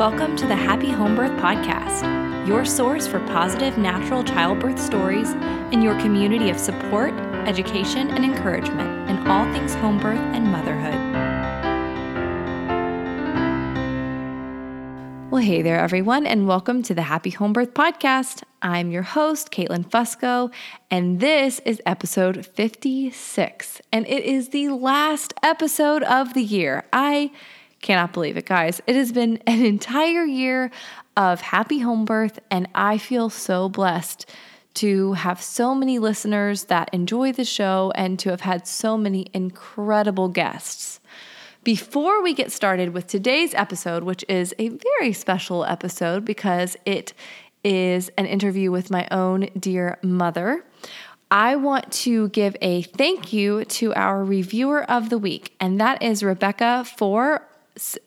Welcome to the Happy Home Birth Podcast, your source for positive natural childbirth stories and your community of support, education, and encouragement in all things home birth and motherhood. Well, hey there, everyone, and welcome to the Happy Home Birth Podcast. I'm your host, Caitlin Fusco, and this is episode 56. And it is the last episode of the year. I Cannot believe it, guys. It has been an entire year of happy home birth, and I feel so blessed to have so many listeners that enjoy the show and to have had so many incredible guests. Before we get started with today's episode, which is a very special episode because it is an interview with my own dear mother, I want to give a thank you to our reviewer of the week, and that is Rebecca for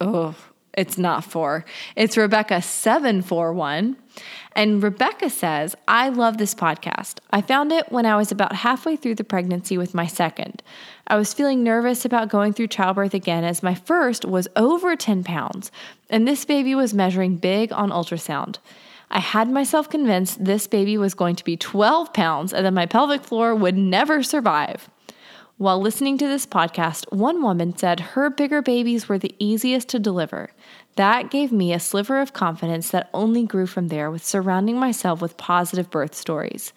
oh, it's not four. It's Rebecca 741. And Rebecca says, I love this podcast. I found it when I was about halfway through the pregnancy with my second. I was feeling nervous about going through childbirth again as my first was over 10 pounds, and this baby was measuring big on ultrasound. I had myself convinced this baby was going to be 12 pounds and that my pelvic floor would never survive. While listening to this podcast, one woman said her bigger babies were the easiest to deliver. That gave me a sliver of confidence that only grew from there with surrounding myself with positive birth stories.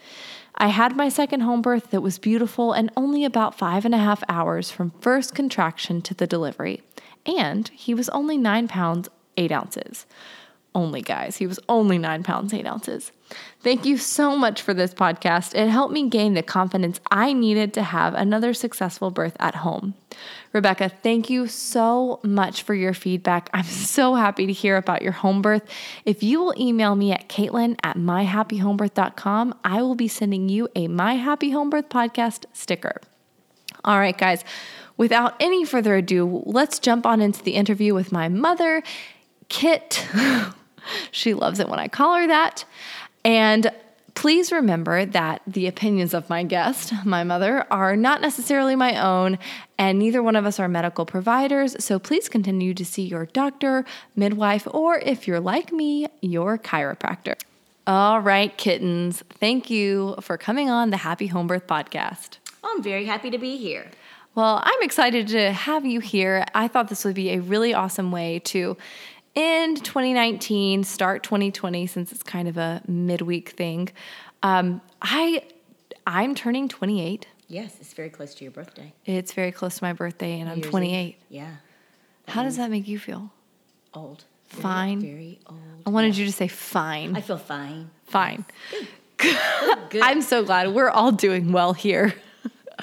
I had my second home birth that was beautiful and only about five and a half hours from first contraction to the delivery. And he was only nine pounds, eight ounces only, guys. He was only nine pounds, eight ounces. Thank you so much for this podcast. It helped me gain the confidence I needed to have another successful birth at home. Rebecca, thank you so much for your feedback. I'm so happy to hear about your home birth. If you will email me at caitlin at myhappyhomebirth.com, I will be sending you a My Happy Home Birth podcast sticker. All right, guys, without any further ado, let's jump on into the interview with my mother, Kit. She loves it when I call her that. And please remember that the opinions of my guest, my mother, are not necessarily my own, and neither one of us are medical providers. So please continue to see your doctor, midwife, or if you're like me, your chiropractor. All right, kittens, thank you for coming on the Happy Home Birth podcast. I'm very happy to be here. Well, I'm excited to have you here. I thought this would be a really awesome way to end 2019, start 2020, since it's kind of a midweek thing. Um, I I'm turning 28. Yes, it's very close to your birthday. It's very close to my birthday, and New I'm Year's 28. Eve. Yeah. How does that make you feel? Old. Very, fine. Very old. I wanted yeah. you to say fine. I feel fine. Fine. Yes. Good. Good. I'm so glad we're all doing well here.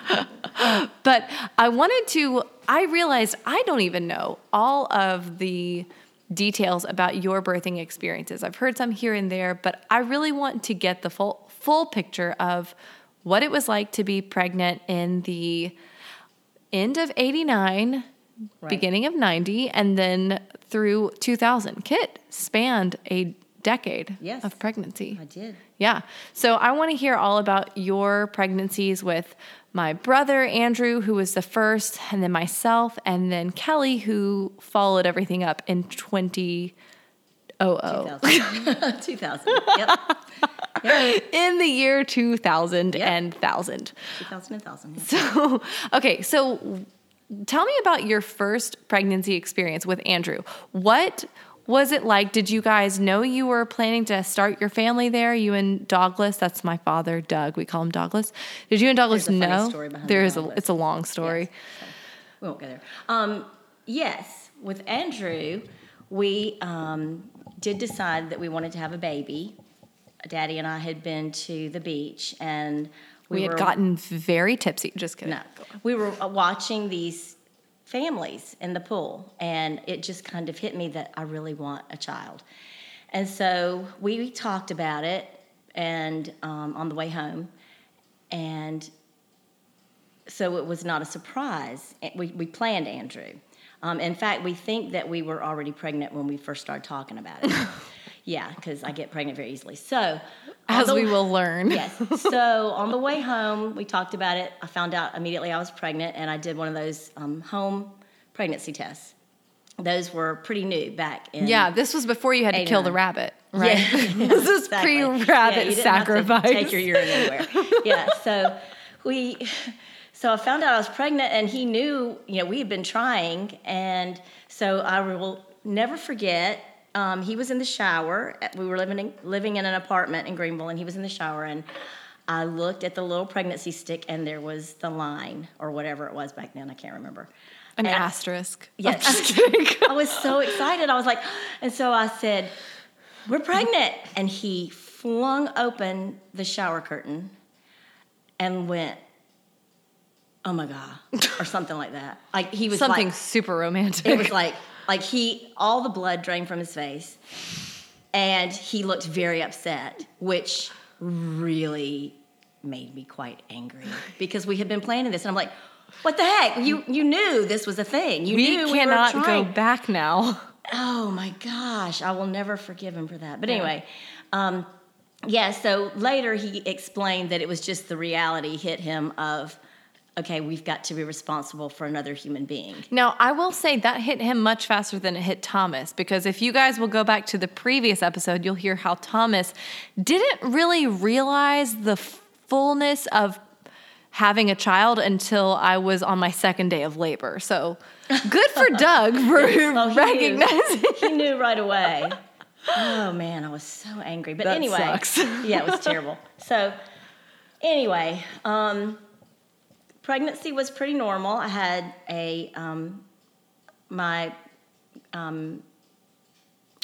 but I wanted to, I realized I don't even know all of the details about your birthing experiences. I've heard some here and there, but I really want to get the full full picture of what it was like to be pregnant in the end of 89, right. beginning of 90, and then through 2000. Kit spanned a decade yes, of pregnancy. I did. Yeah. So I want to hear all about your pregnancies with my brother Andrew, who was the first, and then myself, and then Kelly, who followed everything up in 2000. 2000. 2000. Yep. yep. In the year 2000 yep. and 1000. 2000 and 1000. Yep. So, okay, so tell me about your first pregnancy experience with Andrew. What was it like? Did you guys know you were planning to start your family there? You and Douglas, that's my father, Doug. We call him Douglas. Did you and Douglas know? there is a. It's a long story. Yes. So we won't go there. Um, yes, with Andrew, we um, did decide that we wanted to have a baby. Daddy and I had been to the beach, and we, we had were, gotten very tipsy. Just kidding. No, we were watching these families in the pool. And it just kind of hit me that I really want a child. And so we talked about it and um, on the way home. And so it was not a surprise. We, we planned Andrew. Um, in fact, we think that we were already pregnant when we first started talking about it. yeah, because I get pregnant very easily. So, as the, we will learn. yes. So on the way home, we talked about it. I found out immediately I was pregnant, and I did one of those um, home pregnancy tests. those were pretty new back in Yeah, this was before you had to kill the rabbit, right? Yeah, this is exactly. pre-rabbit Yeah, you have to sacrifice. take your urine anywhere. yeah. So we, so I found out I was pregnant, and he knew. You know, we had been trying, and so I will never forget. Um, he was in the shower. We were living in, living in an apartment in Greenville, and he was in the shower, and I looked at the little pregnancy stick, and there was the line or whatever it was back then. I can't remember. An And- asterisk. Yes. I'm just kidding. I was so excited. I was like, and so I said, We're pregnant. And he flung open the shower curtain and went, Oh my God, or something like that. Like he was Something like, super romantic. it was like, like he, all the blood drained from his face. And he looked very upset, which really made me quite angry because we had been planning this. And I'm like, what the heck? You you knew this was a thing. You we knew cannot we were go back now. Oh my gosh, I will never forgive him for that. But anyway, um, yeah, so later he explained that it was just the reality hit him of, okay, we've got to be responsible for another human being. Now, I will say that hit him much faster than it hit Thomas because if you guys will go back to the previous episode, you'll hear how Thomas didn't really realize the fullness of having a child until I was on my second day of labor. So good for Doug for knew. recognizing. he knew right away. Oh man, I was so angry. But That anyway, sucks. yeah, it was terrible. So anyway, um, pregnancy was pretty normal. I had a um, my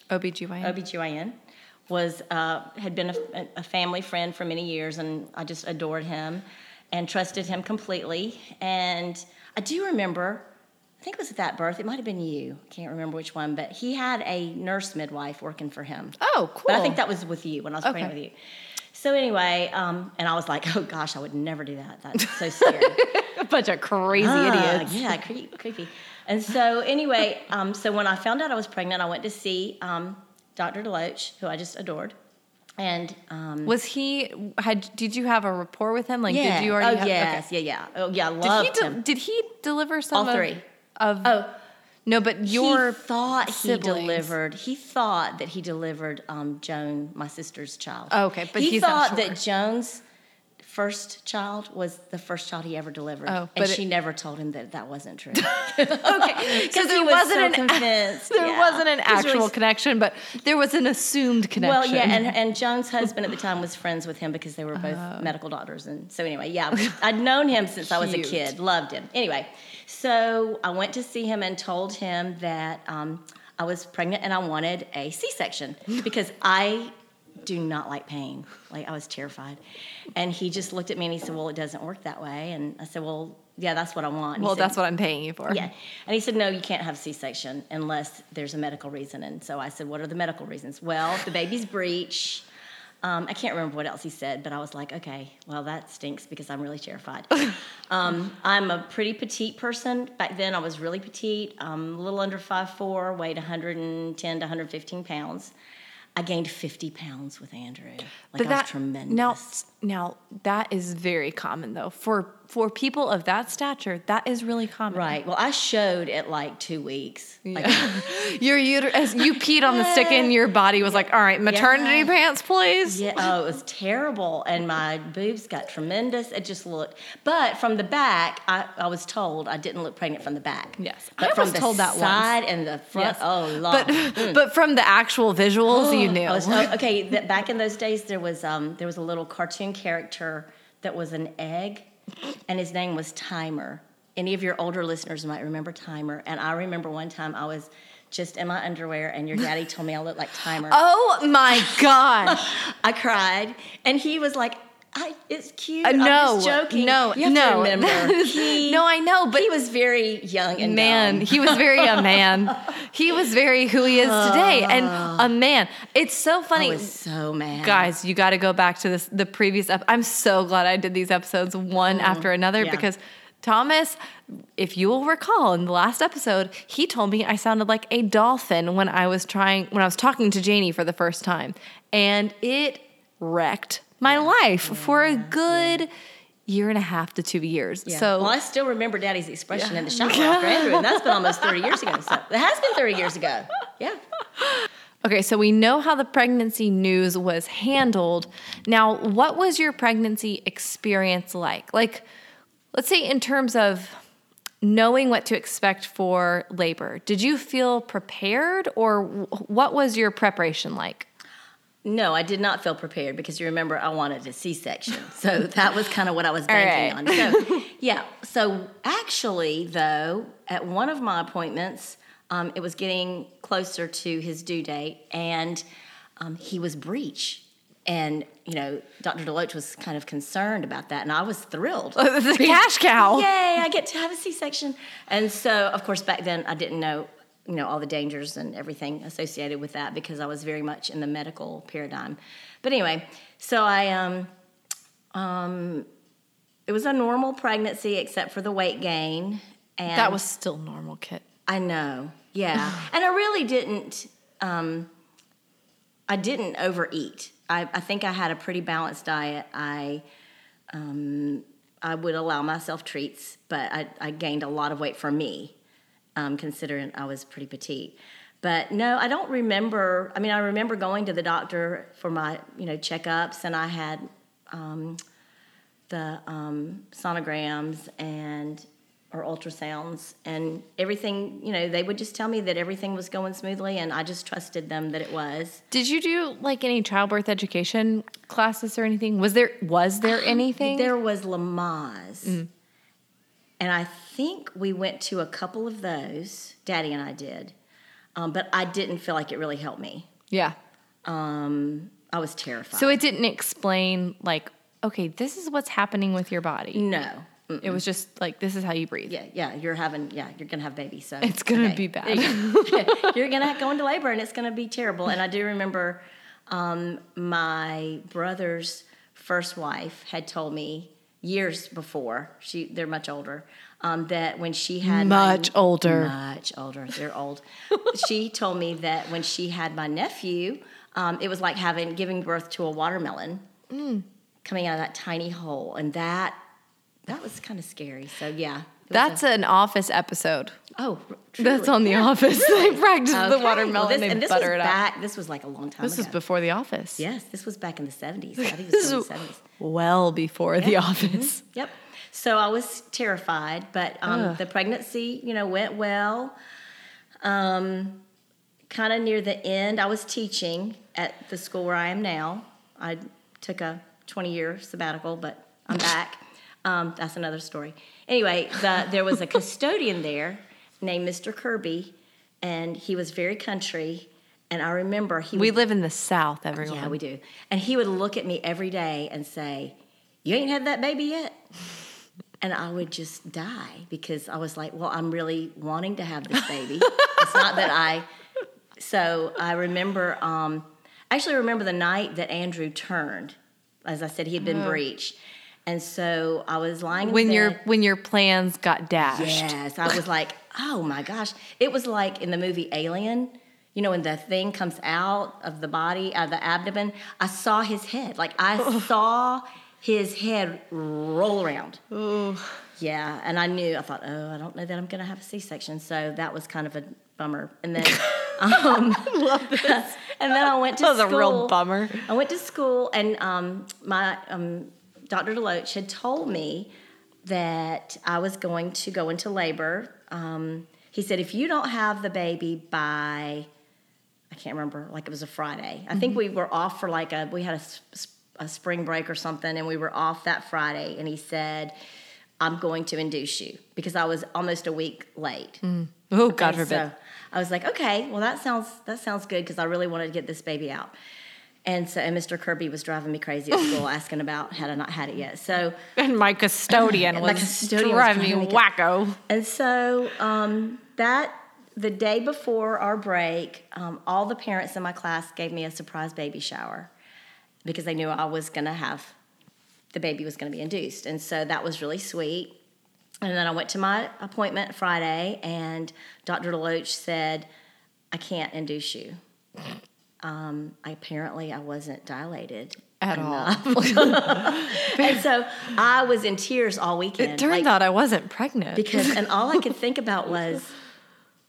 OBGYN. OBGYN was uh, had been a, a family friend for many years, and I just adored him and trusted him completely. And I do remember, I think it was at that birth. It might have been you. I can't remember which one, but he had a nurse midwife working for him. oh, cool. But I think that was with you when I was Okay. with you. So anyway, um, and I was like, oh gosh, I would never do that. That's so scary. a bunch of crazy Ah, idiots. Yeah, creepy, creepy. And so anyway, um, so when I found out I was pregnant, I went to see um, Dr. Deloach, who I just adored. And um, Was he had? Did you have a rapport with him? Like, yeah. did you already? oh have, yes, yeah, yeah. Oh yeah, I Did loved he? de- him. did he deliver some All of- three. of? Oh, no, but your he thought he delivered. He thought that he delivered um, Joan, my sister's child. Oh, okay, but he thought sure. that Joan's first child was the first child he ever delivered, Oh, and it- she never told him that that wasn't true. okay, so there he was wasn't so an convinced. there Yeah. wasn't an was really actual connection, but there was an assumed connection. Well, yeah, and, and Joan's husband at the time was friends with him because they were both Oh. medical doctors. And so, anyway, yeah, I'd known him since I was a kid, loved him. Anyway, so I went to see him and told him that um, I was pregnant and I wanted a C section because I do not like pain. Like, I was terrified. And he just looked at me and he said, Well, it doesn't work that way. And I said, Well, yeah, that's what I want. And well, said, that's what I'm paying you for. yeah. And he said, no, you can't have C-section unless there's a medical reason. And so I said, what are the medical reasons? Well, the baby's breech. Um, I can't remember what else he said, but I was like, okay, well, that stinks because I'm really terrified. um, I'm a pretty petite person. Back then, I was really petite, um, a little under 5'4", weighed 110 to 115 pounds. I gained 50 pounds with Andrew. Like, I was tremendous. Now, now that is very common though for for people of that stature. That is really common. right. Well, I showed at like two weeks. Like, Your uterus, you peed on the stick, and your body was like, "All right, maternity Yeah. pants, please." Yeah, oh, it was terrible. And my boobs got tremendous. It just looked, but from the back, I, I was told I didn't look pregnant from the back. Yes. But I from was the told that once. and the front, Yes. oh, Lord. But but from the actual visuals, you knew. Was- oh, okay, back in those days, there was um, there was a little cartoon character that was an egg, and his name was Timer. Any of your older listeners might remember Timer. And I remember one time I was just in my underwear, and your daddy told me I looked like Timer. oh my gosh! I cried, and he was like, I, "It's cute." Uh, I'm no, just joking. no, no. He, no, I know, but he was very young and man, he was very a man. He was very who he is today, and a man. It's so I funny. was so mad, guys you got to go back to this the previous ep- i'm so glad i did these episodes one after another Mm, yeah. because thomas if you will recall in the last episode he told me i sounded like a dolphin when i was trying when i was talking to janie for the first time and it wrecked my life for a good year and a half to two years. Yeah. So well, I still remember Daddy's expression in the shower after Andrew, and that's been almost 30 years ago. So it has been 30 years ago. Yeah. Okay, so we know how the pregnancy news was handled. Now, what was your pregnancy experience like? Like, let's say in terms of knowing what to expect for labor, did you feel prepared or what was your preparation like? No, I did not feel prepared because you remember I wanted a C section. So that was kind of what I was banking right. on. So, yeah. So actually, though, at one of my appointments, um, it was getting closer to his due date, and um, he was breech. And you know, Dr. Deloach was kind of concerned about that, and I was thrilled. the cash cow. Yay! I get to have a C-section. And so, of course, back then I didn't know, you know, all the dangers and everything associated with that because I was very much in the medical paradigm. But anyway, so I um, um, it was a normal pregnancy except for the weight gain. And That was still normal, Kit. I know. Yeah. and I really didn't um I didn't overeat. I, I think I had a pretty balanced diet. I um I would allow myself treats, but I, I gained a lot of weight for me, um, considering I was pretty petite. But no, I don't remember. I mean, I remember going to the doctor for my, you know, checkups, and I had um, the um, sonograms and or ultrasounds and everything you know they would just tell me that everything was going smoothly and i just trusted them that it was Did you do like any childbirth education classes or anything? Was there was there anything? there was lamaze and i think we went to a couple of those daddy and i did um, but i didn't feel like it really helped me yeah. um, i was terrified So it didn't explain like, okay, this is what's happening with your body. no Mm, It was just like this is how you breathe. yeah yeah you're having yeah you're gonna have babies so It's gonna okay. be bad. you're gonna go into labor and it's gonna be terrible. And I do remember um, my brother's first wife had told me years before she they're much older um, that when she had my- Much older. much older they're old she told me that when she had my nephew um, it was like having giving birth to a watermelon Mm. coming out of that tiny hole and that that was kind of scary so yeah That's an office episode. a, oh That's on the office. they practice the watermelon Well, this, and, this butter was it up. back, This was like a long time ago. This ago. was before the office. Yes, this was back in the 70s. I think it This was in is 70s. well before the office. Yep. So I was terrified, but um, the pregnancy, you know, went well. Um, kind of near the end, I was teaching at the school where I am now. I took a 20 year sabbatical, but I'm back. Um, that's another story. Anyway, the, there was a custodian there named Mr. Kirby, and he was very country. And I remember he We would live in the South, everyone. yeah, we do. And he would look at me every day and say, You ain't had that baby yet? And I would just die because I was like, Well, I'm really wanting to have this baby. it's not that I. So I remember, um, I actually remember the night that Andrew turned. As I said, he had been breech. And so I was lying in when your when your plans got dashed. Yes, I was like, oh my gosh. It was like in the movie Alien, you know, when the thing comes out of the body, out of the abdomen. I saw his head. Like I saw his head roll around. Ooh. Yeah, and I knew. I thought, oh, I don't know that I'm going to have a C-section. So that was kind of a bummer. And then, um, and then I went to That was a real bummer. I went to school, and um, my um, Dr. Deloach had told me that I was going to go into labor. Um, he said, if you don't have the baby by, I can't remember, like it was a Friday. I think we were off for like a, we had a spring break or something, and we were off that Friday. And he said, I'm going to induce you because I was almost a week late. Oh God forbid. So I was like, okay, well that sounds that sounds good because I really wanted to get this baby out. And so, and Mr. Kirby was driving me crazy at school, asking about had I not had it yet. So, and my custodian My was custodian was driving me wacko. and so um, that the day before our break, um, all the parents in my class gave me a surprise baby shower because they knew I was going to have the baby was going to be induced, and so that was really sweet. And then I went to my appointment Friday, and Dr. Deloach said, "I can't induce you." Um, I, apparently, I wasn't dilated, At all. and so I was in tears all weekend. It turned like, out I wasn't pregnant. because and all I could think about was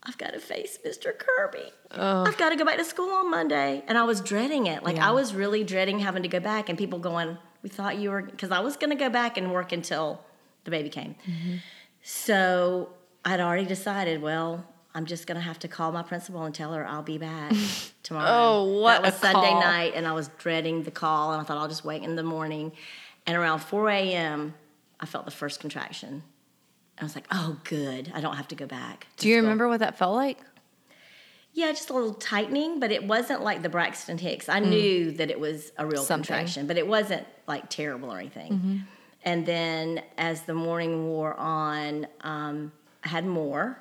I've got to face Mr. Kirby. I've got to go back to school on Monday, and I was dreading it. Like Yeah. I was really dreading having to go back, and people going, "We thought you were," because I was going to go back and work until the baby came. Mm-hmm. So I'd already decided. Well, I'm just going to have to call my principal and tell her I'll be back tomorrow. Oh, what That was a Sunday call. night, and I was dreading the call, and I thought I'll just wait in the morning. And around 4 a.m., I felt the first contraction. I was like, oh, good. I don't have to go back. to Do you school." remember what that felt like? Yeah, just a little tightening, but it wasn't like the Braxton Hicks. I knew that it was a real Mm. Something. Mm-hmm. contraction, but it wasn't like terrible or anything. And then as the morning wore on, um, I had more.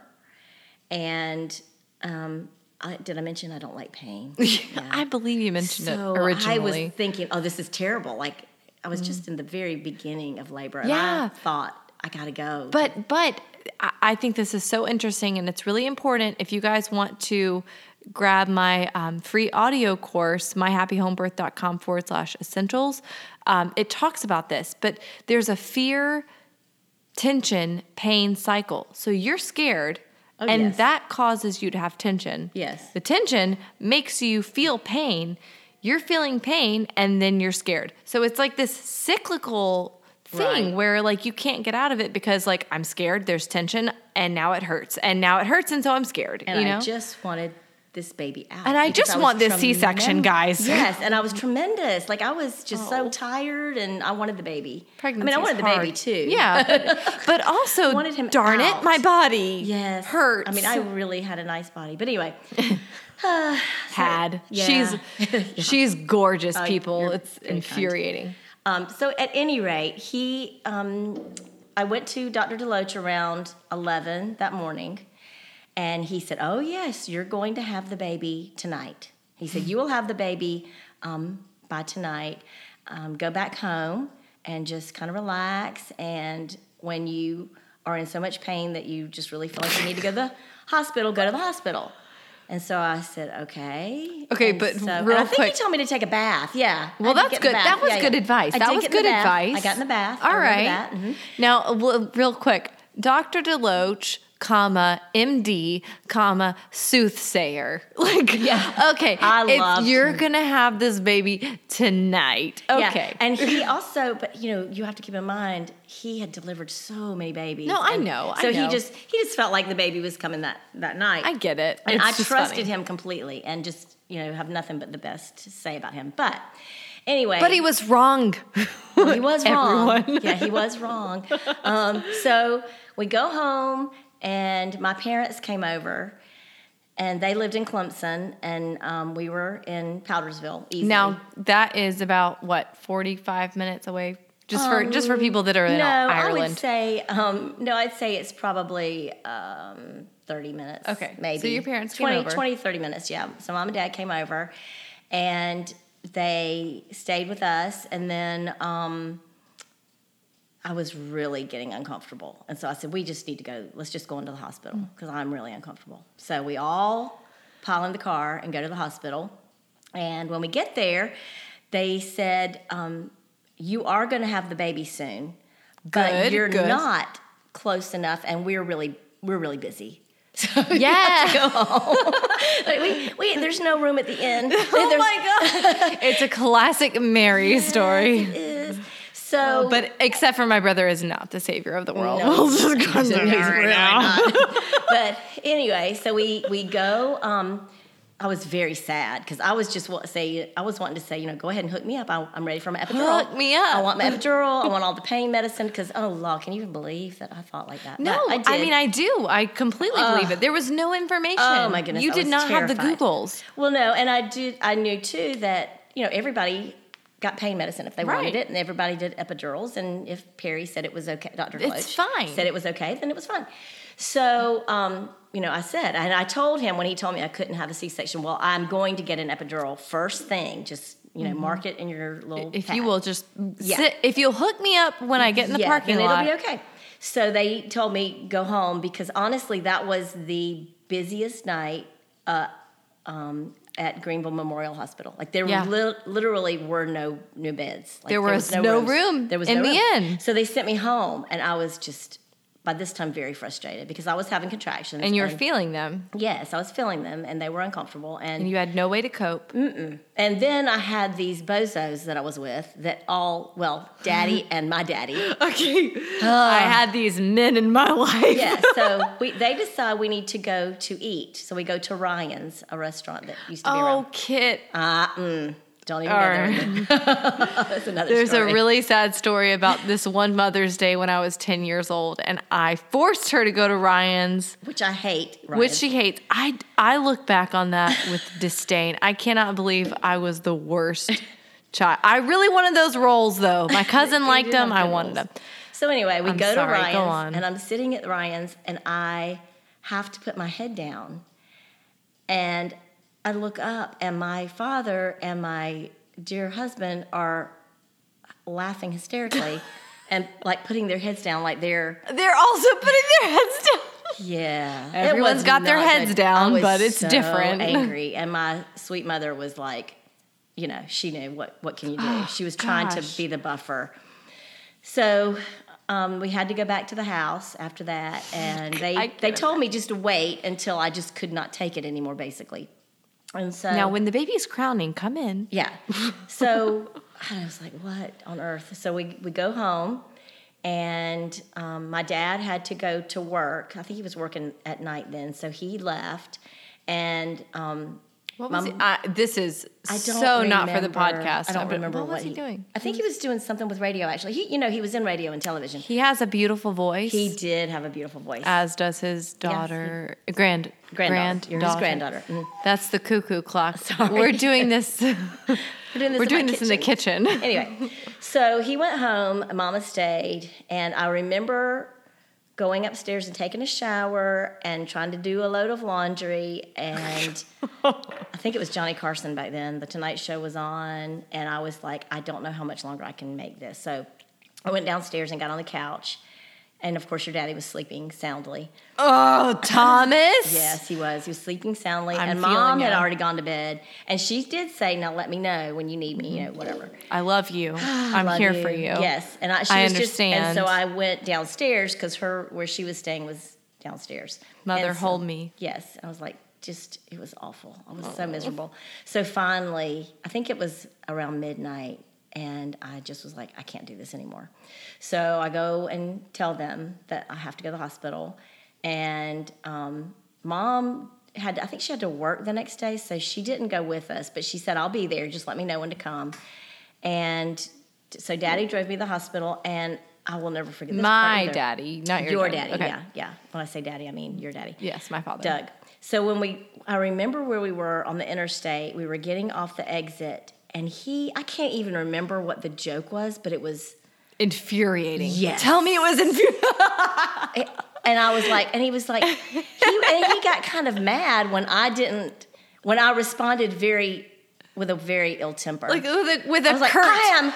And um, I, did I mention I don't like pain? I believe you mentioned So it originally. I was thinking, oh, this is terrible. Like I was just in the very beginning of labor, and Yeah. I thought I gotta go. But but I- I think this is so interesting, and it's really important. If you guys want to grab my um, free audio course, myhappyhomebirth.com forward slash essentials, um, it talks about this. But there's a fear, tension, pain cycle. So you're scared. Oh, and yes. that causes you to have tension. Yes. The tension makes you feel pain. You're feeling pain and then you're scared. So it's like this cyclical thing Right. where like you can't get out of it because like I'm scared, there's tension, and now it hurts. And now it hurts and so I'm scared. and you know? I just wanted this baby out. And I just was want this C-section, guys. Yes, and I was tremendous. Like I was just Oh. so tired, and I wanted the baby. Pregnancy I mean, I wanted the baby too. Yeah. But, but also Wanted him darn it, my body Yes. hurts. I mean, I really had a nice body, but anyway. had. Yeah. She's she's gorgeous, people. you're It's infuriating. Um, so at any rate, he, um, I went to Dr. Deloach around 11 that morning, and he said, "Oh yes, you're going to have the baby tonight." He said, "You will have the baby um, by tonight. Um, go back home and just kind of relax. And when you are in so much pain that you just really feel like you need to go to the hospital, go to the hospital." And so I said, "Okay." Okay, And but so, real I think quick- he told me to take a bath. Yeah. Well, that's get in the good. That was Yeah, good yeah. advice. I that was good advice. I got in the bath. All right. Mhm. Now, real quick, Dr. Deloach, comma MD, comma soothsayer. Like, Yeah. okay. I if loved you're gonna have this baby tonight. Yeah, Okay. And he also, but you know, you have to keep in mind he had delivered so many babies. No, I know, I So know. he just he just felt like the baby was coming that that night. I get it. and It's I trusted funny. him completely, and just you know have nothing but the best to say about him. But anyway, But he was wrong. he was wrong. Yeah, he was wrong. Um, so we go home, and my parents came over, and they lived in Clemson, and um, we were in Powdersville. Easily. now that is about what 45 minutes away. Just for just for people that are in Um, no, I would say um, no. I'd say it's probably um, thirty minutes. Okay, so maybe. your parents came 20, over. 20, 30 minutes. Yeah. So mom and dad came over, and they stayed with us, and then um, I was really getting uncomfortable, and so I said, "We just need to go. Let's just go into the hospital Mm. because I'm really uncomfortable." So we all pile in the car and go to the hospital. And when we get there, they said, um, "You are going to have the baby soon, but Good, you're good. not close enough, and we're really we're really busy." So yeah. like, we, we, there's no room at the inn. Oh my god. it's a classic Mary story. So, But except for my brother is not the savior of the world. No. We'll just go into this Really now. but anyway, so we we go. Um, I was very sad because I was just wa- say I was wanting to say, you know, go ahead and hook me up. I, I'm ready for my epidural. Hook me up. I want my epidural. I want all the pain medicine because oh law, can you even believe that I thought like that? No, I, did. mean I do. I completely believe it. There was no information. Oh, my goodness, You I did not have the. Googles. Well, no, and I did. I knew too that you know everybody got pain medicine if they Right. wanted it, and everybody did epidurals. And if Perry said it was okay, Doctor It's fine. Said it was okay, then it was fine. So, um, you know, I said, and I told him when he told me I couldn't have a C-section. Well, I'm going to get an epidural first thing. Just you know, mark it in your little. Mm-hmm. If pad. you will just Yeah. sit, if you'll hook me up when I get in the yeah, parking then lot. it'll be okay. So they told me go home because honestly, that was the busiest night uh, um, at Greenville Memorial Hospital. Like there Yeah. li- literally were no new beds. Like, There was no rooms. room There was in no the room. inn. So they sent me home, and I was just by this time very frustrated because I was having contractions. And you were feeling them, yes, I was feeling them, and they were uncomfortable. And and you had no way to cope. and then I had these bozos that I was with that all well, daddy and my daddy. Okay. I had these men in my life. Yeah, so we, they decide we need to go to eat. So we go to Ryan's, a restaurant that used to be Oh, around. Kit. Ah, mm, don't even go. That's another There's story. a really sad story about this one Mother's Day when I was 10 years old, and I forced her to go to Ryan's, which I hate. which she hates. I, I look back on that with disdain. I cannot believe I was the worst child. I really wanted those rolls, though. My cousin liked them. I wanted them. So anyway, we I'm go sorry, to go Ryan's, on. and I'm sitting at Ryan's, and I have to put my head down, and I look up, and my father and my dear husband are laughing hysterically, and like putting their heads down, like they're They're also putting their heads down. yeah. Everyone's got their heads good. down, but it's so different. Angry, and my sweet mother was like, you know, she knew what what can you do. she was trying Oh, gosh. to be the buffer. So um, we had to go back to the house after that, and they they told me just to wait until I just could not take it anymore, basically. And so Now, when the baby's crowning, come in. yeah. So I was like, what on earth? So we, we go home, and um, my dad had to go to work. I think he was working at night then, so he left. And um, What was he? I, this is I don't so not for the podcast. I don't remember what, was he he doing. I think he was doing something with radio. Actually, he you know he was in radio and television. He has a beautiful voice. He did have a beautiful voice. as does his daughter, grand Granddaughter. You're his granddaughter. Mhm. That's the cuckoo clock. Sorry. We're doing this. We're doing this, we're in, doing this in the kitchen. anyway, so he went home. Mama stayed, and I remember going upstairs and taking a shower and trying to do a load of laundry. And I think it was Johnny Carson back then. The Tonight Show was on, and I was like, I don't know how much longer I can make this. So I went downstairs and got on the couch. And of course, your daddy was sleeping soundly. Oh, Thomas. Yes, he was. He was sleeping soundly, I'm and mom had already gone to bed. And she did say, "Now let me know when you need me, you know, whatever." I love you. I'm Love here for you. Yes, and I, she I was just, and so I went downstairs because her where she was staying was downstairs. Mother, so- hold me. Yes, I was like, just it was awful. I was so miserable. So finally, I think it was around midnight, and I just was like, I can't do this anymore. So I go and tell them that I have to go to the hospital, and um, mom had I think she had to work the next day, so she didn't go with us, but she said I'll be there. Just let me know when to come. And so daddy drove me to the hospital, and I will never forget this. My daddy, not your, Your daddy. daddy, Okay. yeah, yeah. When I say daddy, I mean your daddy. Yes, my father. Doug. So when we, I remember where we were on the interstate. We were getting off the exit, and he, I can't even remember what the joke was, but it was, Infuriating. Yes. Tell me it was infuriating. and I was like, and he was like, he, and he got kind of mad when I didn't, when I responded very, with a very ill temper. like with a, with a I was like, curt. I am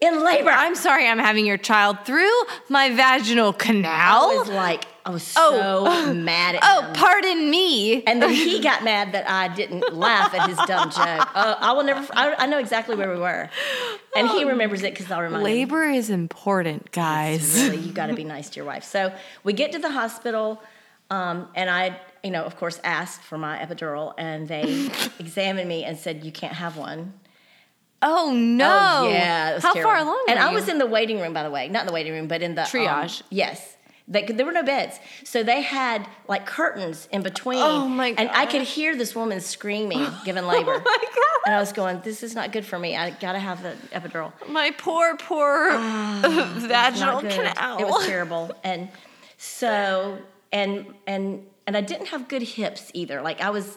in labor. I'm sorry, I'm having your child through my vaginal canal. I was like, I was so Oh. mad at oh, him. pardon me. And then he got mad that I didn't laugh at his dumb joke. Uh, I will never. I, I know exactly where we were, and he remembers it because I'll remind him. Labor is important, guys. Really, you got to be nice to your wife. So we get to the hospital, um, and I, you know, of course, asked for my epidural, and they examined me and said you can't have one. Oh no! Oh, yeah, it was How terrible. far along? And I you? was in the waiting room, by the way, not in the waiting room, but in the um, Triage. yes. They, there were no beds, so they had like curtains in between. Oh, my And I could hear this woman screaming, giving labor. Oh my god! And I was going, this is not good for me. I gotta have the epidural. My poor, poor vaginal canal. It was terrible. And so, and and and I didn't have good hips either. Like I was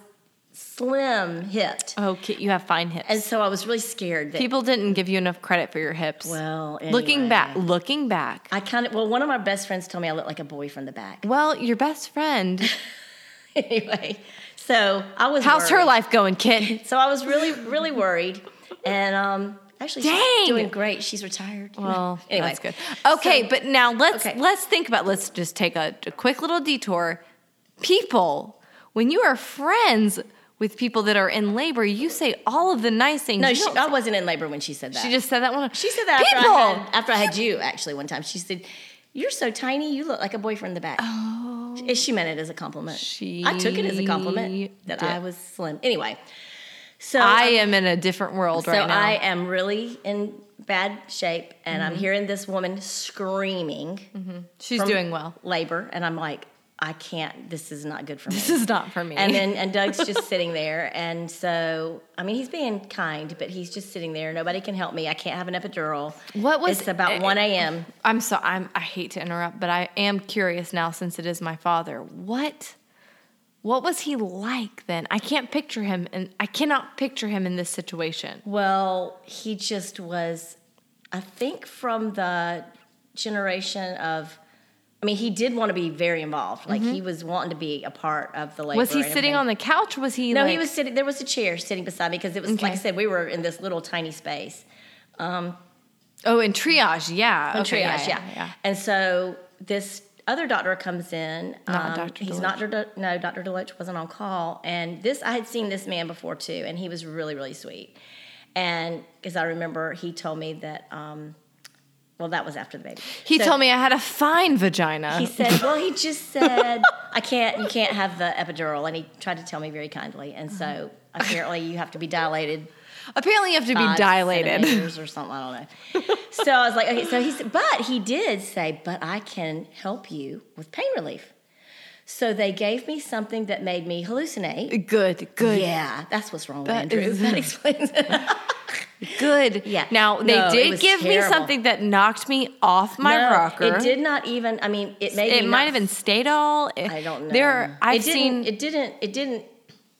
slim hipped, Oh, Kit, you have fine hips. and so I was really scared that. People didn't give you enough credit for your hips. well, looking back, looking back. I kind of well, one of my best friends told me I looked like a boy from the back. Well, your best friend. anyway, so I was. How's her life going, Kit? So I was really, really worried, and um, actually, Dang. she's doing great. She's retired. Well, anyway, that's good. Okay, so- but now let's Okay. let's think about. Let's just take a, a quick little detour. People, when you are friends with people that are in labor, you say all of the nice things. No, she, I wasn't in labor when she said that. she just said that one. She said that after. I, had, after I had you, actually, one time. She said, You're so tiny, you look like a boyfriend in the back. Oh, She- She meant it as a compliment. She I took it as a compliment that did. I was slim. Anyway, so I I'm- in a different world so right now. I am really in bad shape, and Mm-hmm. I'm hearing this woman screaming She's from doing well. labor, and I'm like, I can't. This is not good for me. This is not for me. And then and Doug's just sitting there, and so I mean he's being kind, but he's just sitting there. Nobody can help me. I can't have an epidural. What was- It's about one a.m. I'm so I'm I hate to interrupt, but I am curious now since it is my father. What what was he like then? I can't picture him and I cannot picture him in this situation. Well, he just was. I think from the generation of. I mean, he did want to be very involved. Like he was wanting to be a part of the labor. Mm-hmm. Was he sitting on the couch? Was he No, like, he was sitting. There was a chair sitting beside me because it was like I said, we were in this little tiny space. Oh, in triage, yeah. on okay, triage, yeah, yeah. And so this other doctor comes in. Not um, Dr. He's Deloach. not no, Dr. Deloach wasn't on call. And this, I had seen this man before too, and he was really, really sweet. And because I remember he told me that, um, well, that was after the baby. He So told me I had a fine vagina. He said, well, he just said, I can't, you can't have the epidural. And he tried to tell me very kindly. And so uh-huh. apparently you have to be dilated Apparently, you have to be dilated. or something. I don't know. so I was like, okay. So he said, but he did say, but I can help you with pain relief. So they gave me something that made me hallucinate. Good, good, Yeah, that's what's wrong with That Andrew. is- that explains it. good. Yeah. Now they No, did give me something that knocked me off my no, rocker. It did not even. I mean, it made It might not have been Stadol. It- I don't know. There, I've it didn't, seen it didn't. It didn't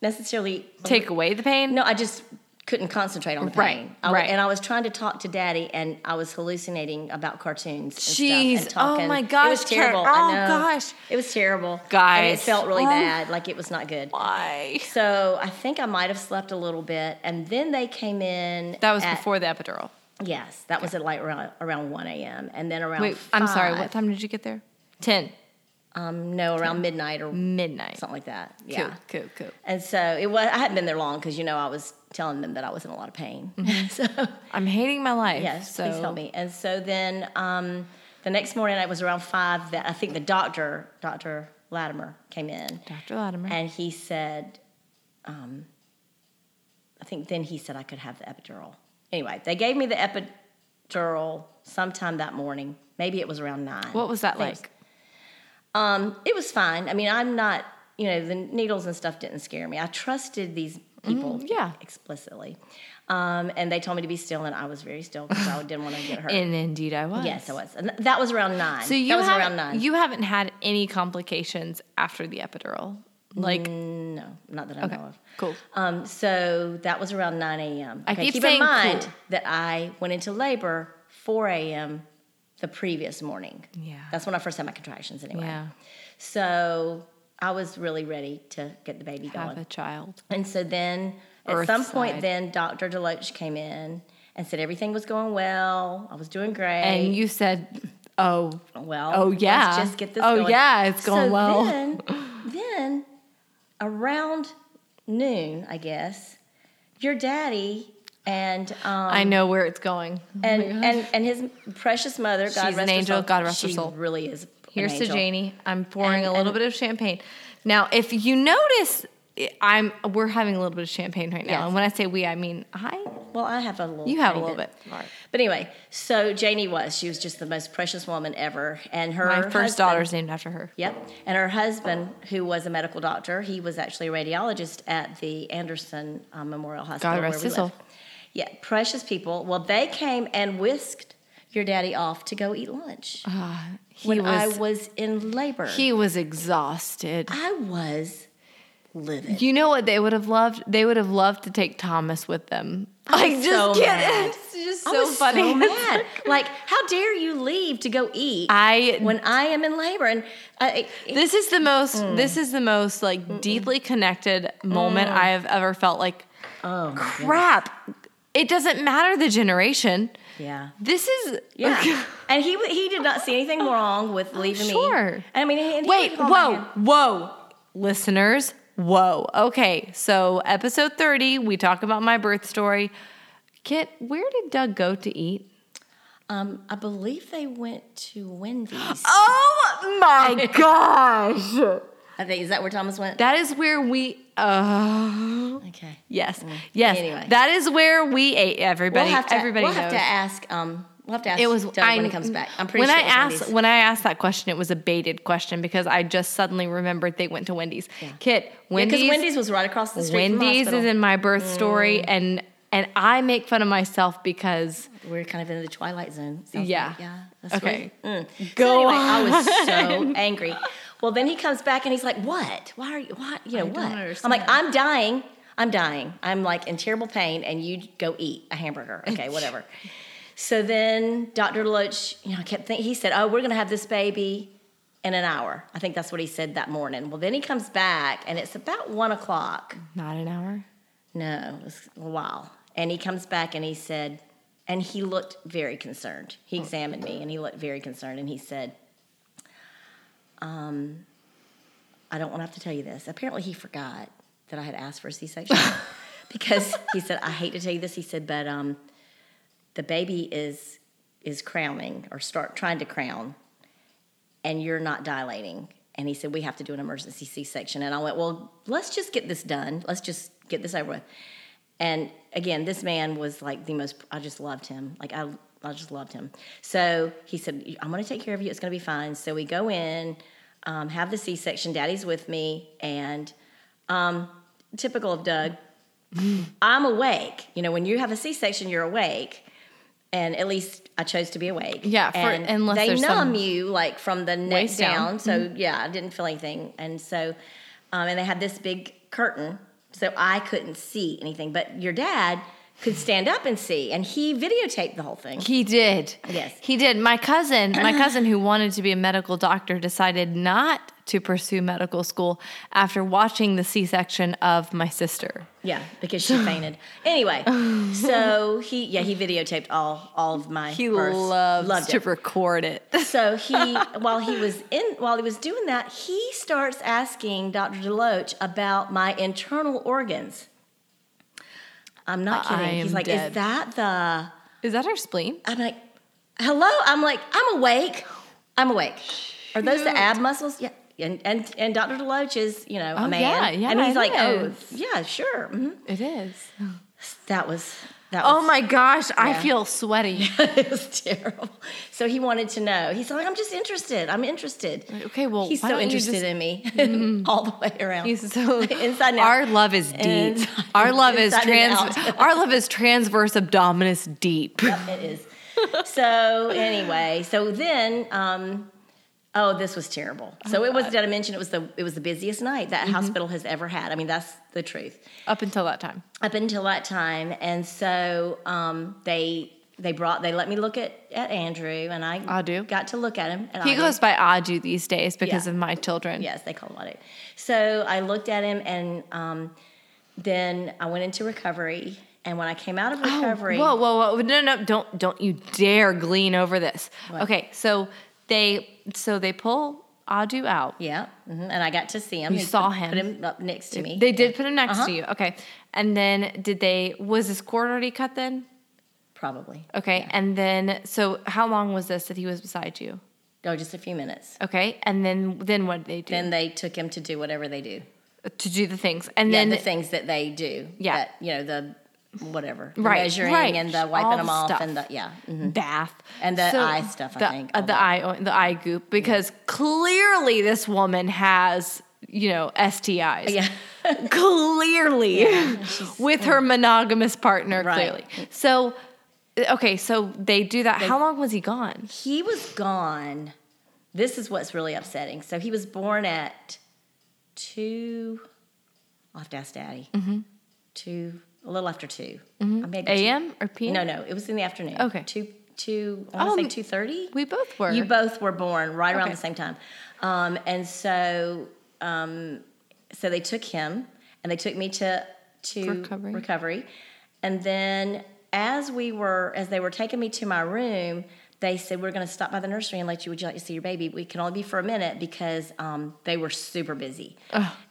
necessarily take away the pain. No, I just couldn't concentrate on the Right. I, right. And I was trying to talk to Daddy, and I was hallucinating about cartoons. And Jeez, stuff and talking. oh my it was terrible. oh I know. gosh. it was terrible. and it felt really oh. bad. Like it was not good. Why? So I think I might have slept a little bit, and then they came in. That was at- before the epidural. Yes, that was at like around around one a.m. and then around. Wait, I'm sorry. What time did you get there? Ten Um, no, around midnight or midnight. something like that. Cool, Yeah. cool, cool. And so it was. I hadn't been there long because you know I was telling them that I was in a lot of pain. so I'm hating my life. yes, so please help me. And so then um, the next morning, it was around five that I think the doctor, Doctor Latimer, came in, Dr. Latimer. and he said, um, I think then he said I could have the epidural. Anyway, they gave me the epidural sometime that morning. Maybe it was around nine. what was that I it was- like? Um, it was fine. I mean, I'm not, you know, the needles and stuff didn't scare me. I trusted these people Mm, yeah. explicitly. Um, and they told me to be still, and I was very still because I didn't want to get hurt. And indeed, I was. yes, I was. And that was around nine. So you that was haven't, around nine. you haven't had any complications after the epidural, like no, not that I okay, know of. cool. Um, so that was around 9 a.m. I Okay, keep keep saying in mind cool. that I went into labor 4 a.m. the previous morning. Yeah. That's when I first had my contractions anyway. Yeah, So I was really ready to get the baby going. have a child. And so then at some point, then Dr. Deloach came in and said everything was going well. I was doing great. And you said, "Oh, well, oh, yeah. let's just get this Oh, going. yeah, it's going so well. Then, then around noon, I guess, your daddy and um, I know where it's going." and, and and his precious mother, God She's an rest her angel, soul, God rest her she soul. really is. Here's to. Janie. I'm pouring And- a little and- bit of champagne. Now, if you notice, I'm we're having a little bit of champagne right now, Yes. and when I say we, I mean I. Well, I have a little. Bit. You have a little bit. Right. But anyway, so Janie was. She was just the most precious woman ever, and her My first husband- daughter's named after her. Yep. And her husband, who was a medical doctor, he was actually a radiologist at the Anderson uh, Memorial Hospital. God where rest we his soul. Yeah, precious people. Well, they came and whisked your daddy off to go eat lunch Ah, he when I was was in labor. he was exhausted. I was livid. You know what they would have loved? They would have loved to take Thomas with them. I Like was just so it. It's just so was funny. so mad. Like, how dare you leave to go eat I when I am in labor? And I, this is the most Mm. this is the most like deeply connected moment I have ever felt like oh, crap. It doesn't matter the generation. Yeah. This is Yeah, and he he did not see anything wrong with leaving me. sure. me. I mean, and he Wait, whoa, whoa. Listeners, Whoa. Okay. So, episode 30, we talk about my birth story. Kit, where did Doug go to eat? Um, I believe they went to Wendy's. Oh my gosh. I think is that where Thomas went? That is where we. Uh, okay. yes. Yes. Anyway. That is where we ate. Everybody. We'll have to, everybody we'll knows. have to ask. Um, we'll have to ask it was Doug I, when he comes back. I'm pretty when sure I asked Wendy's. when I asked that question, it was a baited question because I just suddenly remembered they went to Wendy's. Kit, Wendy's because Wendy's, Wendy's was right across the street. Wendy's is in my birth story, and and I make fun of myself because We're kind of in the twilight zone. Yeah. like, yeah. That's Okay. Mm. Go so anyway, I was so angry. Well, then he comes back and he's like, "What? Why are you? What? You know don't what?" I'm like, "I'm dying. I'm dying. I'm like in terrible pain, and you go eat a hamburger. Okay, whatever." so then Dr. Loach, you know, I kept thinking. He said, "Oh, we're gonna have this baby." In an hour. I think that's what he said that morning. Well, then he comes back and it's about one o'clock. not an hour. No, it was a while. And he comes back and he said, and he looked very concerned. He oh. examined me and he looked very concerned and he said, um, I don't want to have to tell you this. Apparently, he forgot that I had asked for a C section because he said, I hate to tell you this. He said, but um, the baby is is crowning or start trying to crown and you're not dilating. And he said, We have to do an emergency C section. And I went, Well, let's just get this done. Let's just get this over with. And again, this man was like the most, I just loved him. Like, I, I just loved him. So he said, I'm going to take care of you. It's going to be fine. So we go in, um, have the C section. Daddy's with me. And um, typical of Doug, I'm awake. You know, when you have a C section, you're awake. And at least I chose to be awake. Yeah, for- and unless they numb you like from the neck down. down. So yeah, I didn't feel anything. And so, um, and they had this big curtain, so I couldn't see anything. But your dad could stand up and see, and he videotaped the whole thing. He did. Yes. He did. My cousin, my cousin who wanted to be a medical doctor decided not to pursue medical school after watching the C-section of my sister. Yeah, because she fainted. Anyway, so he yeah he videotaped all all of my He births. loves loved to it. record it. So he, while he was in, while he was doing that, he starts asking Dr. Deloach about my internal organs. I'm not I kidding. He's like, dead. "Is that the?" Is that our spleen? I'm like, "Hello." I'm like, "I'm awake. I'm awake." Are those the ab muscles? Yeah. And and and Dr. Deloach is, you know, Oh, a man, yeah, yeah, and he's like, "Oh, yeah, sure." mhm." It is. That was that. Oh was, my gosh, I feel sweaty. it was terrible. So he wanted to know. He's like, "I'm just interested. I'm interested." Okay, well, He's so interested just- in me all the way around. He's so Inside and out. Our love is deep. Inside- our love is trans. our love is transverse abdominis deep. Yep, it is. so anyway, so then, um, oh, this was terrible. So it was. Did I mention it was the it was the busiest night that hospital has ever had? I mean, that's the truth. Up until that time. Up until that time, and so um, they they brought they let me look at at Andrew, and I Adu. got to look at him. At He Adu. goes by Aju these days because Yeah. of my children. Yes, they call it. So I looked at him, and um, then I went into recovery. And when I came out of recovery, Whoa, whoa, whoa! No, no, don't, don't you dare glean over this. Okay, so they, so they pull Adu out. yeah, hmm and I got to see him. You He saw put, him. Put him up next to me. They did put him next Uh-huh. to you. Okay, and then did they? Was his cord already cut then? probably. Okay, and then so how long was this that he was beside you? Oh, just a few minutes. Okay, and then then what did they do Then they took him to do whatever they do. to do the things? And Yeah, then the things that they do. Yeah. That, you know the whatever Right, measuring right. and the All wiping the them off stuff. and the yeah. mhm. bath And the eye stuff, I the, think, uh, the that. eye the eye goop because clearly this woman has you know STIs. Yeah. clearly with her monogamous partner. Right. Clearly, so okay, so they do that. How long was he gone? He was gone. This is what's really upsetting. So he was born at two. I'll have to ask Daddy. Mm-hmm. Two, a little after 2 mm Maybe two- A.M. or P.M. No, no, it was in the afternoon. Okay. Two, two. I Oh, want to m- say two thirty. We both were. You both were born right around Okay. the same time, um, and so um, so they took him and they took me to to Recovery. recovery, and then as we were as they were taking me to my room, they said we're going to stop by the nursery and let you. Would you like to see your baby? We can only be for a minute because um, they were super busy.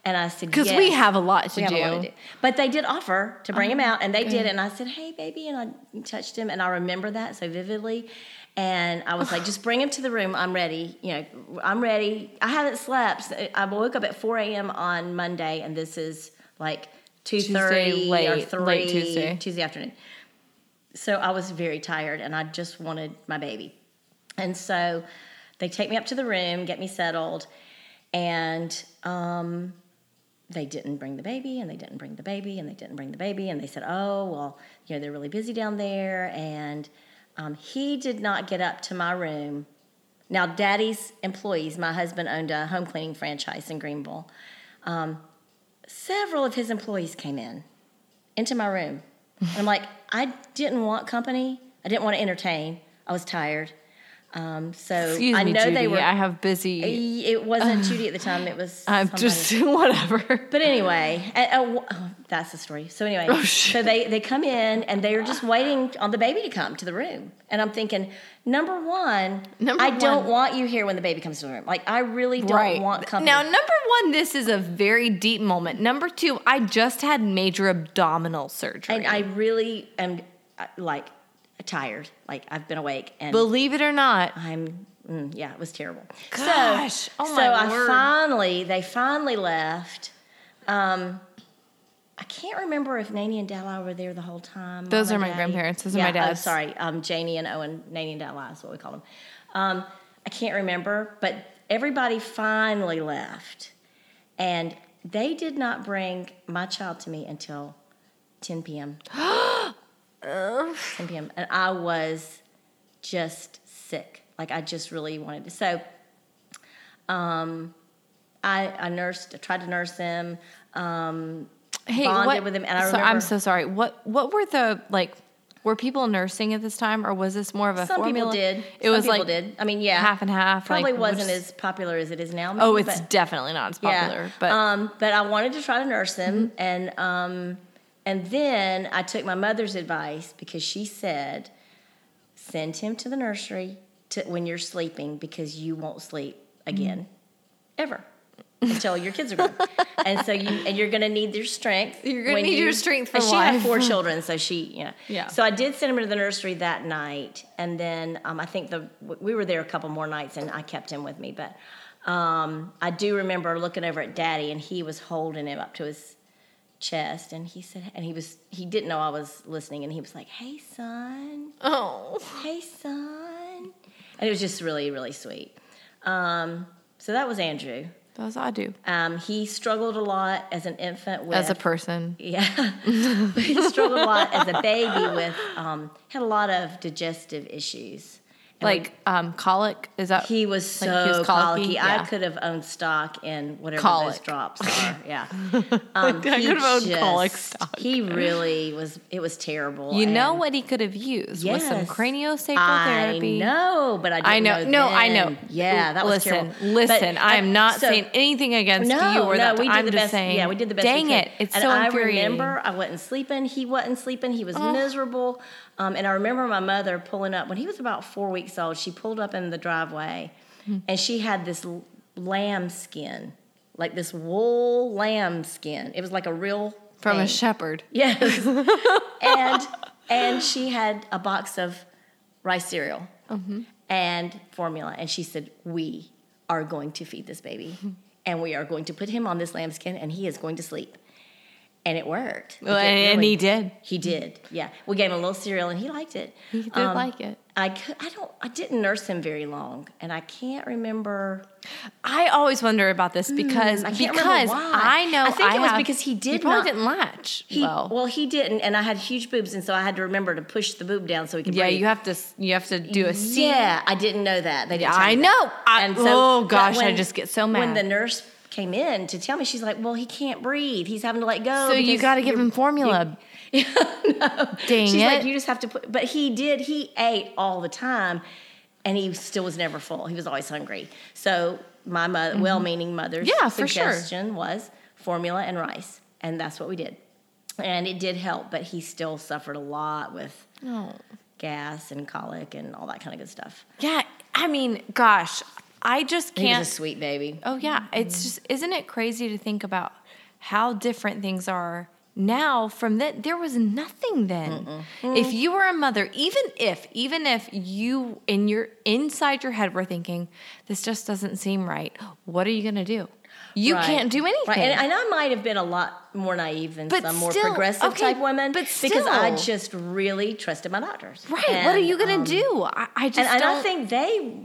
And I said Because we have a lot to We do. have a lot to do. But they did offer to bring him out, and they did. And I said, "Hey, baby," and I touched him, and I remember that so vividly. And I was like, "Just bring him to the room. I'm ready. You know, I'm ready. I haven't slept. I woke up at 4 a.m. on Monday, and this is like 2:30 or late- 3 late Tuesday. Tuesday afternoon. So I was very tired, and I just wanted my baby. And so they take me up to the room, get me settled, and um, they didn't bring the baby, and they didn't bring the baby, and they didn't bring the baby, and they said, "Oh, well, you know, they're really busy down there." And um, he did not get up to my room. Now, Daddy's employees, my husband owned a home cleaning franchise in Greenville. Um, several of his employees came in into my room. And I'm like, I didn't want company. I didn't want to entertain. I was tired. Um, so Excuse I know they were. I have busy. It wasn't Judy at the time. It was. I'm somebody. just whatever. But anyway, and, uh, oh, that's the story. So anyway, Oh, so they they come in and they are just waiting on the baby to come to the room, and I'm thinking, number one, Number I don't want you here when the baby comes to the room. Like I really don't want company. Now, number one, this is a very deep moment. Number two, I just had major abdominal surgery. and I really am uh, like tired. Like I've been awake and Believe it or not, I'm mm, yeah, it was terrible. Gosh, so, oh so my I finally they finally left. Um, I can't remember if Nanny and Della were there the whole time. Those Mom are my Daddy. grandparents. Those are yeah, my Oh, sorry, um, Janie and Owen. Nanny and Della is what we call them. Um, I can't remember, but everybody finally left, and they did not bring my child to me until 10 p.m. 10 p.m. and I was just sick. Like I just really wanted to. So, um, I I nursed, I tried to nurse him. Um, hey, bonded what, with him, and I so I'm so sorry. What what were the like? Were people nursing at this time, or was this more of a some formula? people did. It Some was people like did. I mean, yeah, half and half. Probably like, wasn't which- as popular as it is now. Oh, it's but- definitely not as popular. Yeah. But um, but I wanted to try to nurse him, Mm-hmm. and um, and then I took my mother's advice because she said, send him to the nursery to when you're sleeping because you won't sleep again, Mm-hmm. ever. Until your kids are grown, and so you and you're gonna need your strength. You're gonna need you- your strength for and she had four children, so she, you know. Yeah. So I did send him to the nursery that night, and then um, I think the we were there a couple more nights, and I kept him with me. But um, I do remember looking over at Daddy, and he was holding him up to his chest, and he said, and he was he didn't know I was listening, and he was like, "Hey, son, oh, hey, son," and it was just really really sweet. Um, so that was Andrew. that was I do Um, he struggled a lot as an infant with as a person. yeah, he struggled a lot as a baby with um, had a lot of digestive issues. Like um, colic is that he was so like he was colicky. colicky? I could have owned stock in whatever Colic. those drops are. Yeah, um, I could have owned just- colic stock. He really was. It was terrible. You know what he could have used was some Yes. craniosacral I therapy. know, but I didn't I know. No, I know. Yeah, that was listen, terrible. Listen, But, I am uh, not so- saying anything against no, you or no, that. we did I'm the just best. saying. yeah, we did the best. Dang it! It's and so I remember I wasn't sleeping. He wasn't sleeping. He was Oh. miserable. Um, and I remember my mother pulling up when he was about four weeks old. She pulled up in the driveway, Hmm. and she had this l- lamb skin, like this wool lamb skin. It was like a real from a shepherd. Yes. and and she had a box of rice cereal Mm-hmm. and formula, and she said, "We are going to feed this baby, and we are going to put him on this lambskin, and he is going to sleep." And it worked. Well, and, really- he did. He did. Yeah, we gave him a little cereal, and he liked it. He did Um, like it. I could, I don't. I didn't nurse him very long, and I can't remember. I always wonder about this because Hmm, I because. I know I think it was have- because he did probably not- didn't latch He, well. well, he didn't, and I had huge boobs, and so I had to remember to push the boob down so he could yeah, breathe. you have to you have to do a C. Yeah, I didn't know that. They didn't Yeah, I know. I- oh, gosh, I just get so mad When the nurse came in to tell me, she's like, "Well, he can't breathe. He's having to let go." So you got to give him formula. no. Dang She's it. like, you just have to put. But he did. He ate all the time, and he still was never full. He was always hungry. So my mother, well-meaning mother's Mm-hmm. Yeah, for sure. suggestion was formula and rice, and that's what we did, and it did help. But he still suffered a lot with Oh. gas and colic and all that kind of good stuff. Yeah, I mean, gosh, I just can't. was a sweet baby. Oh yeah, it's just isn't it crazy to think about how different things are now from that there was nothing then. If you were a mother, even if even if you in your inside your head were thinking this just doesn't seem right, what are you going to do? You Right. can't do anything. Right. And, and I might have been a lot more naive than But some more progressive okay, type women but because I just really trusted my doctors. right, what are you going um, to do? I, I just And, and don't I think they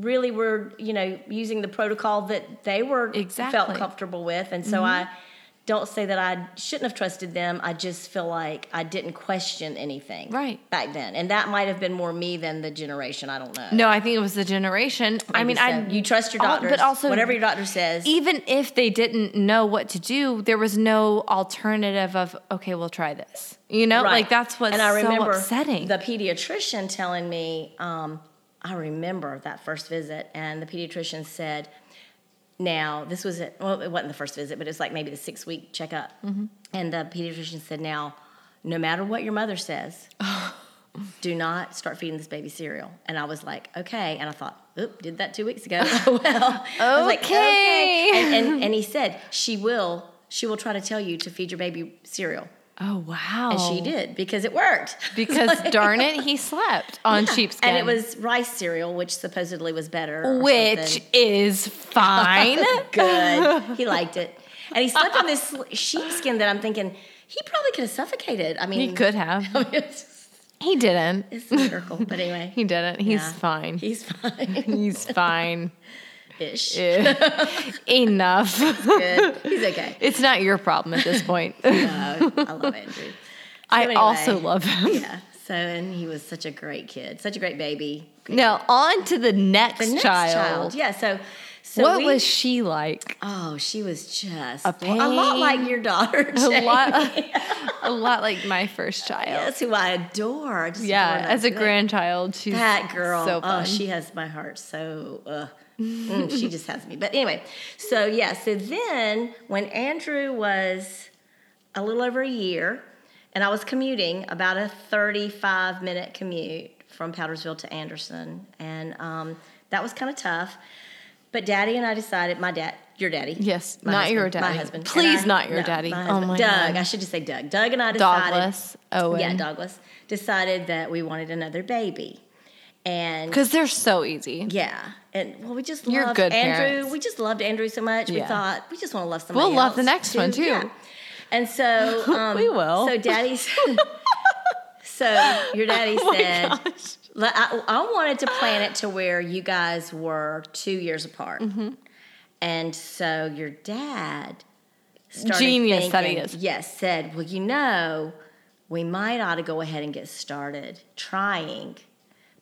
really were, you know, using the protocol that they were Exactly. felt comfortable with, and so I don't say that I shouldn't have trusted them. I just feel like I didn't question anything Right. back then, and that might have been more me than the generation. I don't know. No, I think it was the generation. I mean, so. I you trust your doctors, but also whatever your doctor says. even if they didn't know what to do, there was no alternative of okay, we'll try this. You know, Right. like that's what's and I remember so upsetting. The pediatrician telling me, um, I remember that first visit, and the pediatrician said, "Now this was it. Well, it wasn't the first visit, but it was like maybe the six week checkup." Mm-hmm. And the pediatrician said, "Now, no matter what your mother says." Do not start feeding this baby cereal. And I was like, okay. And I thought, oop, did that two weeks ago. well, I was like, Okay. And, and, and he said, she will, she will try to tell you to feed your baby cereal. Oh wow! And she did because it worked. because darn it, he slept on sheepskin, And it was rice cereal, which supposedly was better. which something. is fine. good. He liked it. And he slept on this sheepskin that I'm thinking he probably could have suffocated. I mean, he could have. I mean, it's, He didn't. it's a miracle. But anyway, He didn't. He's yeah. fine. He's fine. He's fine. Ish. Eh. Enough. Good. He's okay. It's not your problem at this point. No, I love Andrew. I anyway. also love him. Yeah. So, and he was such a great kid, such a great baby. Now on to the next, The next child. child. Yeah. So, so what we, was she like? Oh, she was just A a, lot like your daughter. A Jamie. lot, a lot like my first child. That's who I adore. I Yeah, adore as a good- grandchild, she's That girl. So oh, she has my heart. So uh, mm, she just has me. But anyway, so yeah. So then when Andrew was a little over a year, and I was commuting about a 35 minute commute from Powdersville to Anderson, and um, that was kind of tough. But Daddy and I decided, my dad, your daddy. Yes, not husband, your daddy, My husband. Please I- not your no, daddy. My Oh my Doug. God. I should just say Doug. Doug and I decided. Douglas Owen. Yeah, Douglas decided that we wanted another baby. And because they're so easy. yeah, and well, we just You're loved good Andrew. parents. We just loved Andrew so much. We thought we just want to love somebody. We'll love the next one, too. And so um, We will. So Daddy's. so your daddy Oh said. I, I wanted to plan it to where you guys were two years apart, Mm-hmm. and so your dad started Genius that he is. Yes, said, well, you know, we might ought to go ahead and get started trying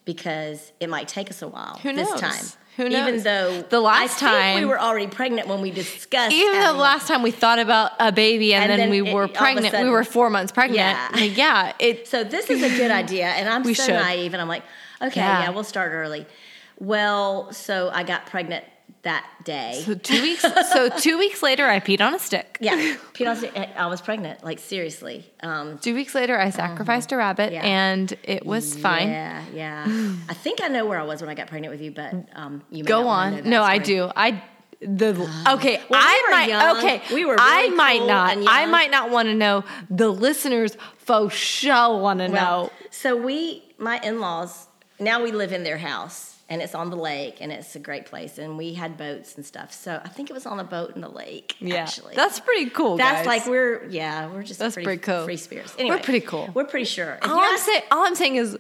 because it might take us a while Who this knows? time. Who knows? Even though The last time- we were already pregnant when we discussed. Even the last time we thought about a baby and, And then, then we it- were all of a pregnant, we were four months pregnant. Yeah. Like, yeah, it. So this is a good idea, and I'm so should. naive, and I'm like, okay, Yeah. yeah. we'll start early. Well, so I got pregnant that day. So two weeks. so two weeks later, I peed on a stick. yeah, Pete, I was- I was pregnant, like seriously. Um, Two weeks later, I sacrificed a rabbit, Yeah. and it was fine. Yeah, yeah. I think I know where I was when I got pregnant with you, but um, you may Go not wanna know on. No, I do. I the okay. Well, we I might young. okay. We were I might not. I might not want to know. The listeners for sure want to Well, know. so we, my in-laws, now we live in their house, and it's on the lake, and it's a great place, and we had boats and stuff. So I think it was on a boat in the lake. Yeah, actually, that's pretty cool. That's guys. like we're yeah we're just That's pretty, pretty cool. free spirits. We're pretty cool. We're pretty sure. If all I'm saying. All I'm saying is.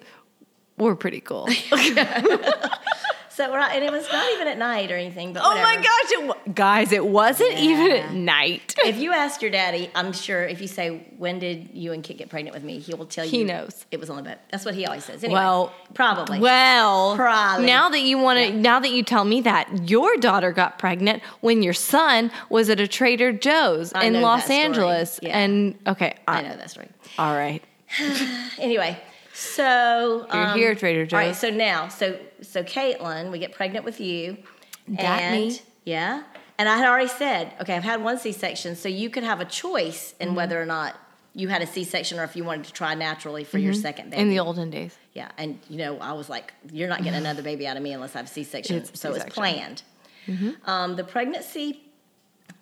We're pretty cool. so we're not, and it was not even at night or anything. But oh my gosh, it, wa- guys! It wasn't even at night. If you ask your daddy, I'm sure if you say when did you and Kit get pregnant with me, he will tell you. He knows. it was on the boat. That's what he always says. Anyway, Well, probably. Well, Probably. now that you want to, now that you tell me that your daughter got pregnant when your son was at a Trader Joe's I in Los. Angeles, Yeah. and okay, I I- know that story. all right. Anyway, so You're um, here, Trader All right, so now, so so Caitlin, we get pregnant with you. That and, me. Yeah. And I had already said, okay, I've had one C-section, so you could have a choice in Mm-hmm. whether or not you had a C-section or if you wanted to try naturally for your second baby. In the olden days. Yeah, and you know, I was like, "You're not getting another baby out of me unless I have C-section." It's so it's C-section. planned. Um, the pregnancy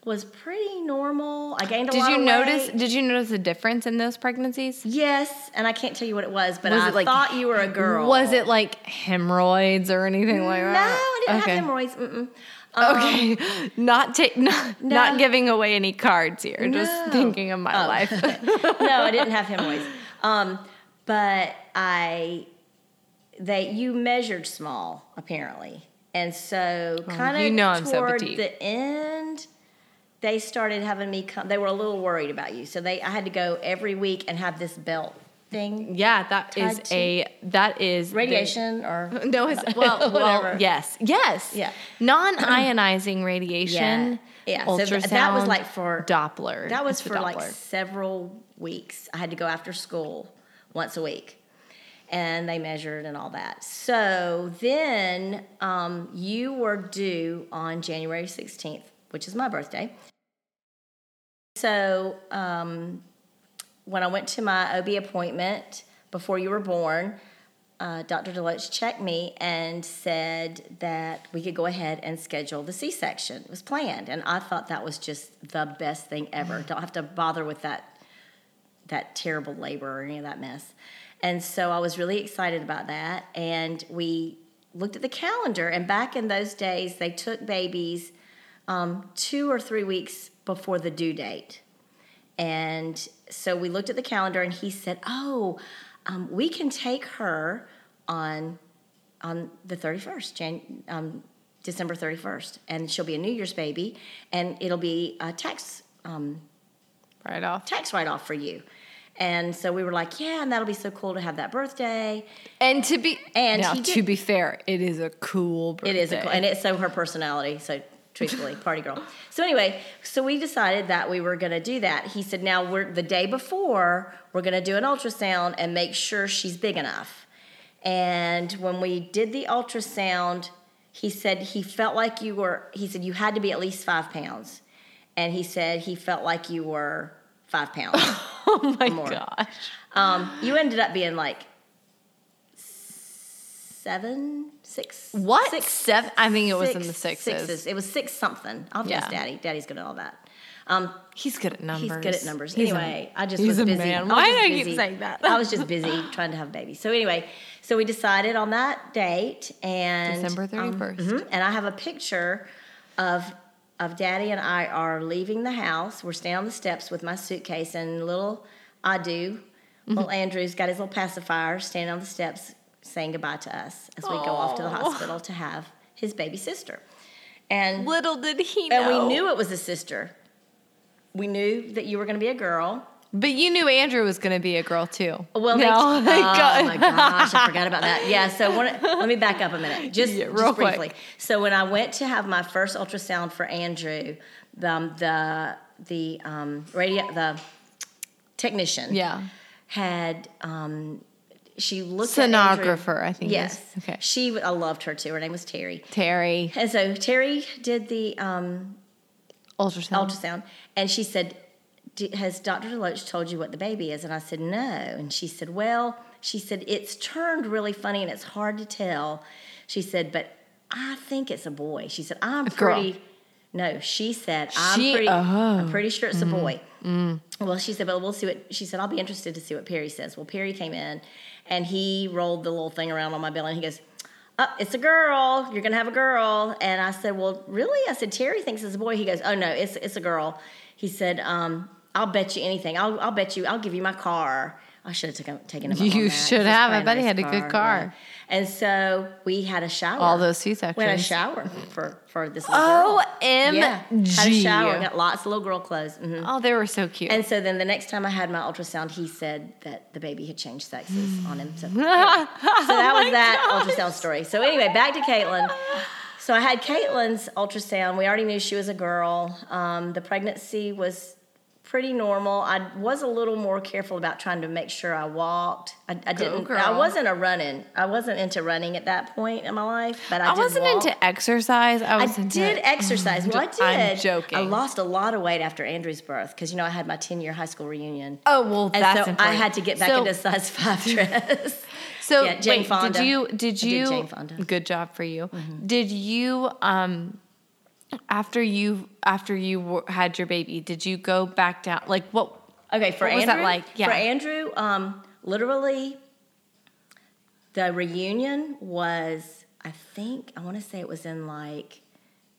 was pretty normal. I gained a Did lot you of notice? weight. Did you notice a difference in those pregnancies? Yes, and I can't tell you what it was, but Was I like- thought you were a girl. Was it like hemorrhoids or anything like No, that? No, I didn't okay. have hemorrhoids. Mm-mm. Um, Okay, not ta- not, No. not giving away any cards here. No. Just thinking of my Oh. life. no, I didn't have hemorrhoids. Um, but I, they you measured small apparently, and so kind of you know I'm so toward the end, they started having me come. They were a little worried about you, so they I had to go every week and have this belt thing, yeah, that is a that is the- radiation or No, it's well, well, Whatever. yes, yes, Yeah. non-ionizing radiation. Yeah, so ultrasound. th- that was like for- Doppler. That was It's for like several weeks. I had to go after school once a week. And they measured and all that. So then um, you were due on January 16th, which is my birthday. So um, when I went to my OB appointment before you were born, uh, Dr. Deloach checked me and said that we could go ahead and schedule the C-section. It was planned, and I thought that was just the best thing ever. Don't have to bother with that that terrible labor or any of that mess. And so I was really excited about that. And we looked at the calendar, and back in those days, they took babies um, two or three weeks before the due date. And so we looked at the calendar, and he said, "Oh, um, we can take her on on the thirty first, Jan- um, December thirty first, and she'll be a New Year's baby, and it'll be a tax um, right off. tax write off for you." And so we were like, "Yeah, and that'll be so cool to have that birthday." And to be And now, to be fair, it is a cool. Birthday. It is, a cool, and it's so her personality. So truthfully, party girl. So anyway, so we decided that we were going to do that. He said, now we're the day before we're going to do an ultrasound and make sure she's big enough. And when we did the ultrasound, he said he felt like you were. He said you had to be at least five pounds, and he said he felt like you were five pounds. Oh my More. gosh. um, you ended up being like seven, six. What? Six, Seven? I think it was in the sixes. Sixes. It was six something. I'll Yeah. Daddy. Daddy's good at all that. Um, He's good at numbers. he's good at numbers. He's anyway, I just was a busy. man. I Why do I keep saying that? I was just busy trying to have a baby. So anyway, so we decided on that date and December um, 31st. mhm, and I have a picture of of Daddy and I are leaving the house. We're standing on the steps with my suitcase and little Adu, Mm-hmm. little Andrew's got his little pacifier standing on the steps saying goodbye to us as we go off to the hospital to have his baby sister. And Little did he know. and we knew it was a sister. We knew that you were going to be a girl. But you knew Andrew was going to be a girl too. Well, they, no, oh God. my gosh, I forgot about that. Yeah, so when, let me back up a minute, just, Yeah, just real briefly. quick. So when I went to have my first ultrasound for Andrew, the um, the the um, radio the technician Yeah. had um, she looked at Sonographer, I think. Yes, Okay. She I loved her too. Her name was Terry. Terry And so Terry did the um, ultrasound. ultrasound, and she said, "D- "Has Dr. Deloach told you what the baby is?" And I said, "No." And she said, "Well," she said, "It's turned really funny, and it's hard to tell." She said, "But I think it's a boy." She said, "I'm girl. pretty." No, she said, "I'm She- pretty. oh. I'm pretty sure it's a boy." Well, she said, "But we'll see what." She said, "I'll be interested to see what Perry says." Well, Perry came in, and he rolled the little thing around on my belly, and he goes. Oh, it's a girl. You're gonna have a girl. And I said, Well, really? I said, Terry thinks it's a boy. He goes, Oh no, it's it's a girl. He said, um, I'll bet you anything. I'll I'll bet you. I'll give you my car. I should have taken taken him. You should have. I bet he had a good car. yeah. And so we had a shower. All those seats actually. We had a shower for for this little girl. OMG. Yeah, had a shower. Got lots of little girl clothes. hmm Oh, they were so cute. And so then the next time I had my ultrasound, he said that the baby had changed sexes on him. So, so Oh that was that ultrasound story. So anyway, back to Caitlin. So I had Caitlin's ultrasound. We already knew she was a girl. Um, the pregnancy was pretty normal. I was a little more careful about trying to make sure I walked. I, I didn't. I wasn't a running. I wasn't into running at that point in my life, but I, I did wasn't walk. into exercise. I I did exercise. Well, I did. I'm joking. I lost a lot of weight after Andrew's birth because you know I had my ten year high school reunion. Oh well, and that's so I important. had to get back So- into size five dress. So Yeah, Jane wait, Fonda. did you did I did you Jane Fonda. Mm-hmm. good job for you. Did you um after you after you had your baby, did you go back down like what Okay, for What was Andrew, that like? Yeah. For Andrew, um, literally, the reunion was. I think I want to say it was in like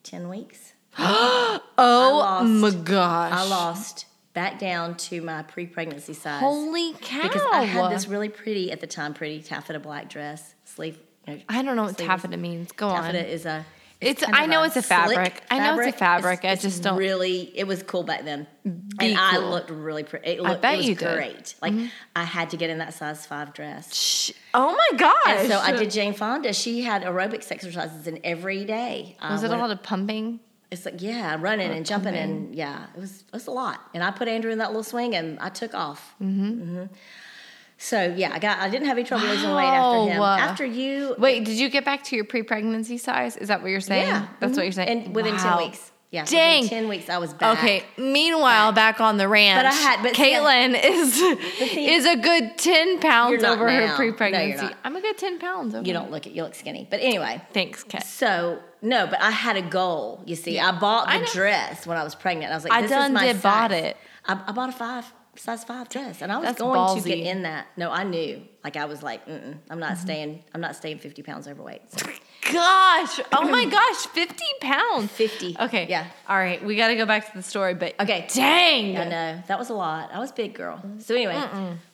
ten weeks. Oh lost- my gosh. I lost back down to my pre-pregnancy size Holy cow. because I had this really pretty at the time pretty taffeta black dress sleeve. You know, I don't know what taffeta means. Go Taffeta on. is a. It's- I know it's a fabric. slick I know it's a fabric. I just it's don't- really. It was cool back then, Be and I looked really pretty. It I looked, bet it was you did. Mm-hmm. great. Like I had to get in that size five dress. Shh. Oh my gosh. And so I did Jane Fonda. She had aerobics exercises in every day. I Was it a lot of pumping? It's like yeah, running and jumping and yeah, it was it was a lot. And I put Andrew in that little swing and I took off. Mm-hmm. So yeah, I got I didn't have any trouble losing weight after him. After you, Wait, did you get back to your pre-pregnancy size? Is that what you're saying? yeah, That's mhm. what you're saying. And within Wow. ten weeks, yeah, Dang. ten weeks I was back. Okay. Meanwhile, back on the ranch, But I had- but Caitlin is is a good ten pounds over now. her pre-pregnancy. not. I'm a good ten pounds over. You don't look it. You look skinny. But anyway, Thanks, Kat. so no, but I had a goal. You see, Yeah. I bought the know. dress when I was pregnant. I was like, I done is my did size. bought it. I, I bought a five size five dress, and I was That's going to get in that. No, I knew. Like I was like, Mm-mm, I'm not Mm-hmm. staying. I'm not staying 50 pounds overweight. So Gosh, oh my gosh, fifty pounds. 50. Okay. Yeah. All right, we got to go back to the story, but Okay. dang, I know that was a lot. I was big girl. So anyway,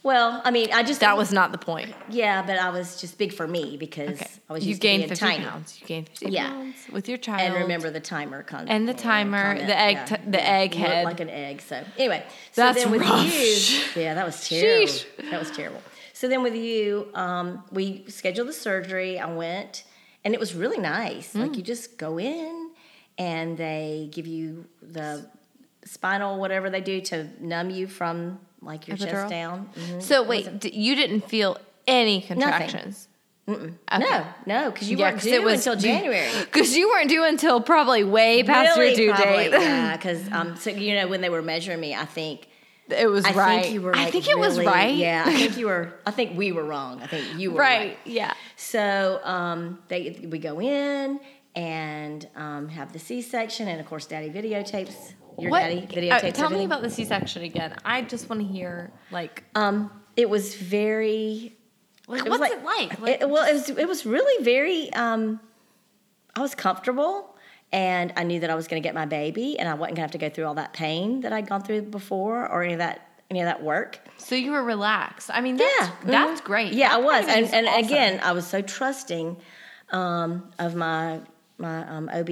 well, I mean, I just that was not the point. yeah, but I was just big for me because Okay, I was you used gained to being fifty tiny. pounds. You gained fifty Yeah. pounds with your child. And remember the timer con- And the timer, comment, the egg t- the egg Looked head. like an egg. So anyway, so That's then with rough. you, yeah, that was terrible. Sheesh. That was terrible. So then with you, um, we scheduled the surgery. I went, and it was really nice. Mm. Like you just go in, and they give you the spinal whatever they do to numb you from like your Epidural? chest down. Mhm. So wait, d- you didn't feel any contractions? No, no, because you Yeah, weren't due it was until January. Because you weren't due until probably way past really, your due probably, date. Yeah, because um, so you know when they were measuring me, I think it was I right. think you were. I think it was really- right. Yeah, I think you were. I think we were wrong. I think you were right. right. Yeah. So um, they we go in and um, have the C section, and of course, Daddy videotapes. Your What? daddy uh, videotapes. tell me about the C-section again. I just want to hear like Um, it was very. like it was what's it like? Like, It, well, it was. It was really very. Um, I was comfortable. And I knew that I was going to get my baby, and I wasn't going to have to go through all that pain that I'd gone through before, or any of that, any of that work. so you were relaxed. I mean, that's, Yeah, that's mhm. great. Yeah, That I was, and and awesome. again, I was so trusting um, of my my um, OB.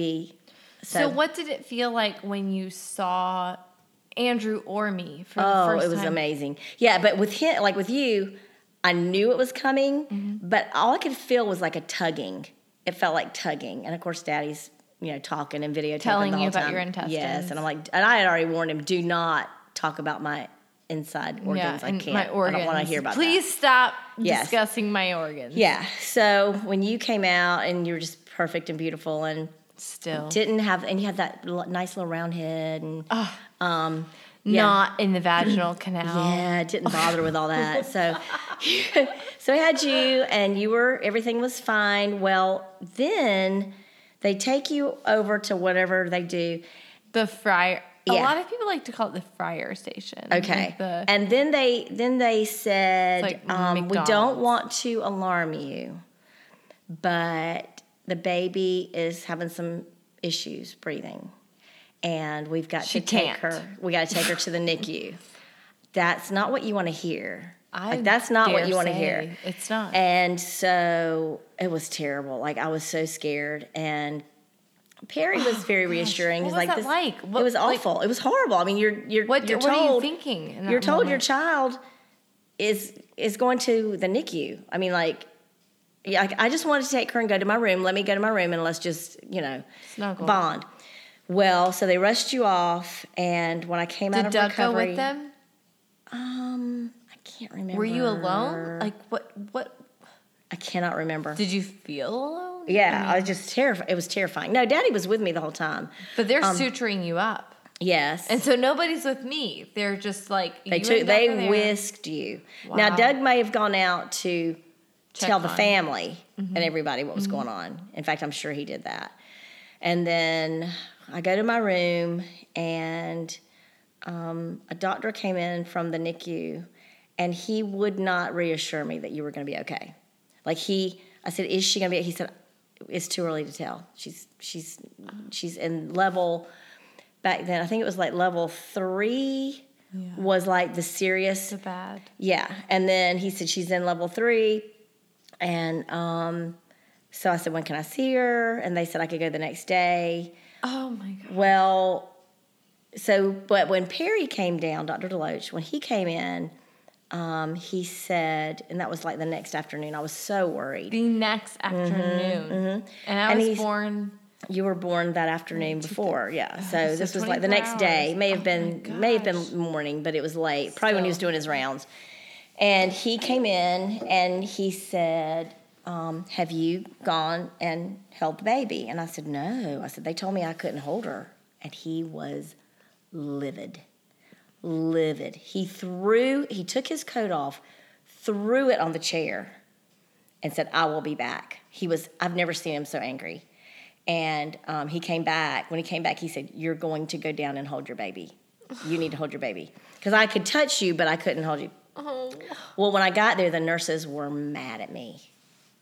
So, So, what did it feel like when you saw Andrew or me for the oh, first it was time? amazing. Yeah, but with him, like with you, I knew it was coming, Mm-hmm. but all I could feel was like a tugging. It felt like tugging, and of course, Daddy's you know talking and videotaping Telling you about time. your intestines. Yes, and I'm like, and I had already warned him, do not talk about my inside organs. I can't. My organs. I don't want to hear about that. Please stop Yes. discussing my organs. Yeah. So when you came out and you were just perfect and beautiful and Still. didn't have and you had that nice little round head and um yeah. Not in the vaginal canal. yeah, didn't bother with all that. So so I had you and you were everything was fine. Well, then they take you over to whatever they do. The fryer. A lot of people like to call it the fryer station. Okay. Like the, and then they then they said like um, we don't want to alarm you, but the baby is having some issues breathing, and we've got She to take can't. her. We got to take her to the NICU. That's not what you want to hear. I like that's not what you want to hear. It's not. And so it was terrible. Like I was so scared and. Perry was very reassuring. What He's was like that this, like? What- it was like- awful. it was horrible. I mean, you're you're what, you're what are you told thinking? you're told your child is is going to the NICU. I mean, like, yeah, I, I just wanted to take her and go to my room. Let me go to my room and let's just, you know, Snuggle. bond. Well, so they rushed you off, and when I came out of Doug recovery, go with them? um, can't remember. Were you alone? Like what? What? I cannot remember. Did you feel alone? yeah, I, was just terrified. It was terrifying. No, Daddy was with me the whole time. But they're suturing you up, Yes, and so nobody's with me. They're just like they took. They whisked you. Wow. Now, Doug may have gone out to Check tell the family Mm-hmm. and everybody what was going on. In fact, I'm sure he did that. And then I go to my room, and um, a doctor came in from the NICU, and he would not reassure me that you were going to be okay. Like he, I said, "Is she going to be?" He said, "It's too early to tell. She's she's she's in level." Back then, I think it was like level three was like the serious So bad. yeah. And then he said she's in level three. And um, so I said, when can I see her? And they said I could go the next day. Oh my god. Well, so, but when Perry came down, Dr. Deloach, when he came in, um, he said, and that was like the next afternoon, I was so worried. The next afternoon, and I And was born. You were born that afternoon before, yeah. So so this was like the 24 next day. May have Oh been may have been morning, but it was late. Probably when he was doing his rounds. And he came in and he said, um, "Have you gone and held the baby?" And I said, "No." I said, "They told me I couldn't hold her." And he was livid, livid. He threw. He took his coat off, threw it on the chair, and said, I will be back. He was, I've never seen him so angry. And um, he came back. When he came back, he said, You're going to go down and hold your baby. You need to hold your baby. Because I could touch you, but I couldn't hold you. Oh, Well, when I got there, the nurses were mad at me.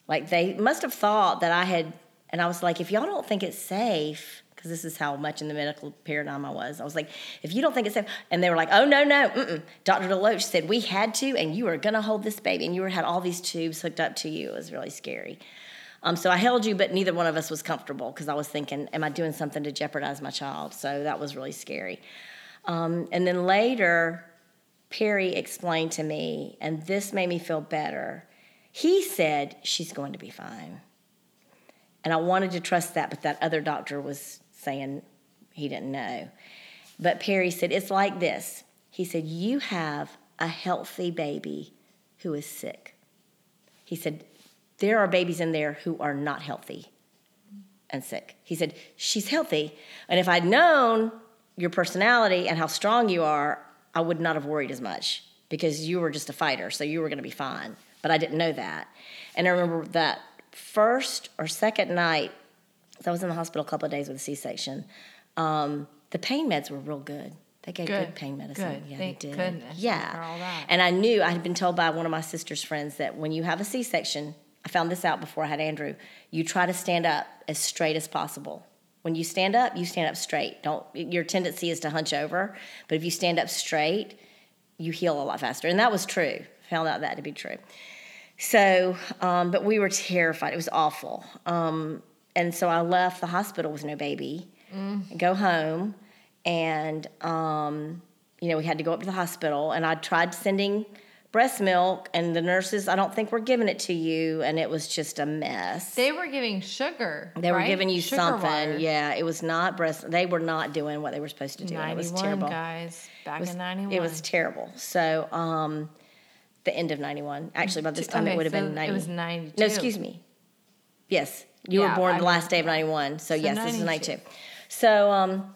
Like they must have thought that I had, and I was like, If y'all don't think it's safe, because this is how much in the medical paradigm I was. I was like, if you don't think it's safe, and they were like, oh no no, mm-mm. Dr. Deloach said we had to, and you were gonna hold this baby, and you were had all these tubes hooked up to you. It was really scary. Um, so I held you, but neither one of us was comfortable because I was thinking, am I doing something to jeopardize my child? So that was really scary. Um, and then later, Perry explained to me, and this made me feel better. He said she's going to be fine. And I wanted to trust that, but that other doctor was saying he didn't know. But Perry said, It's like this. He said, You have a healthy baby who is sick. He said, There are babies in there who are not healthy and sick. He said, She's healthy. And if I'd known your personality and how strong you are, I would not have worried as much because you were just a fighter, so you were going to be fine. But I didn't know that. And I remember that first or second night, so I was in the hospital a couple of days with a C section, um, the pain meds were real good. They gave good, Good. pain medicine. Good. Yeah, Thank they did. goodness Yeah. for all that. And I knew I had been told by one of my sister's friends that when you have a C section, I found this out before I had Andrew, you try to stand up as straight as possible. When you stand up, you stand up straight. Don't your tendency is to hunch over, but if you stand up straight, you heal a lot faster. And that was true. Found out that to be true. So, um, but we were terrified. It was awful. Um, and so I left the hospital with no baby, go home, and um, you know we had to go up to the hospital. And I tried sending breast milk, and the nurses, I don't think were giving it to you, and it was just a mess. They were giving sugar. They were right? giving you Sugar something. water. Yeah, it was not breast. They were not doing what they were supposed to do. it was 91, terrible. guys. Back It was, in 91. it was terrible. So, um, the end of 91. Actually, by this time it would have so been 90. It was 92. No, excuse me. Yes, you Yeah, were born I the mean- last day of 91. So, So yes, this is 92. 92. So, um,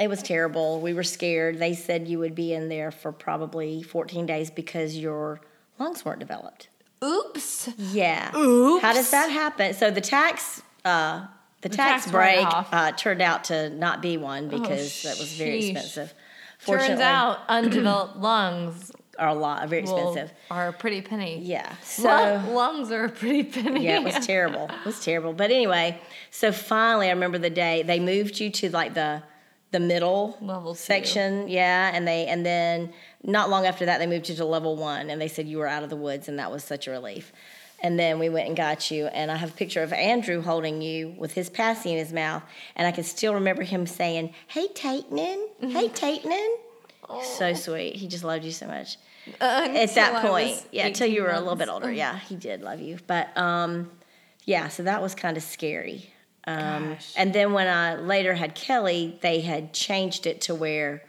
it was terrible. We were scared. They said you would be in there for probably 14 days because your lungs weren't developed. Oops. Yeah. Oops. How does that happen? So the tax, uh, the, tax, tax break uh, turned out to not be one because that was very expensive. Turns out undeveloped lungs are a lot very expensive. are a pretty penny. Yeah. So Lung- lungs are a pretty penny. yeah, it was terrible. It was terrible. But anyway, so finally, I remember the day they moved you to like the the middle Level two. section. Yeah, and they and then not long after that, they moved you to level one, and they said you were out of the woods, and that was such a relief. And then we went and got you, and I have a picture of Andrew holding you with his passy in his mouth, and I can still remember him saying, "Hey, Tatenin, hey, mm-hmm. Tatenin." So sweet. He just loved you so much Uh, at that point. Yeah, until you 18 were a little bit older. Yeah, he did love you. But um, yeah, so that was kind of scary. Um, and then when I later had Kelly, they had changed it to where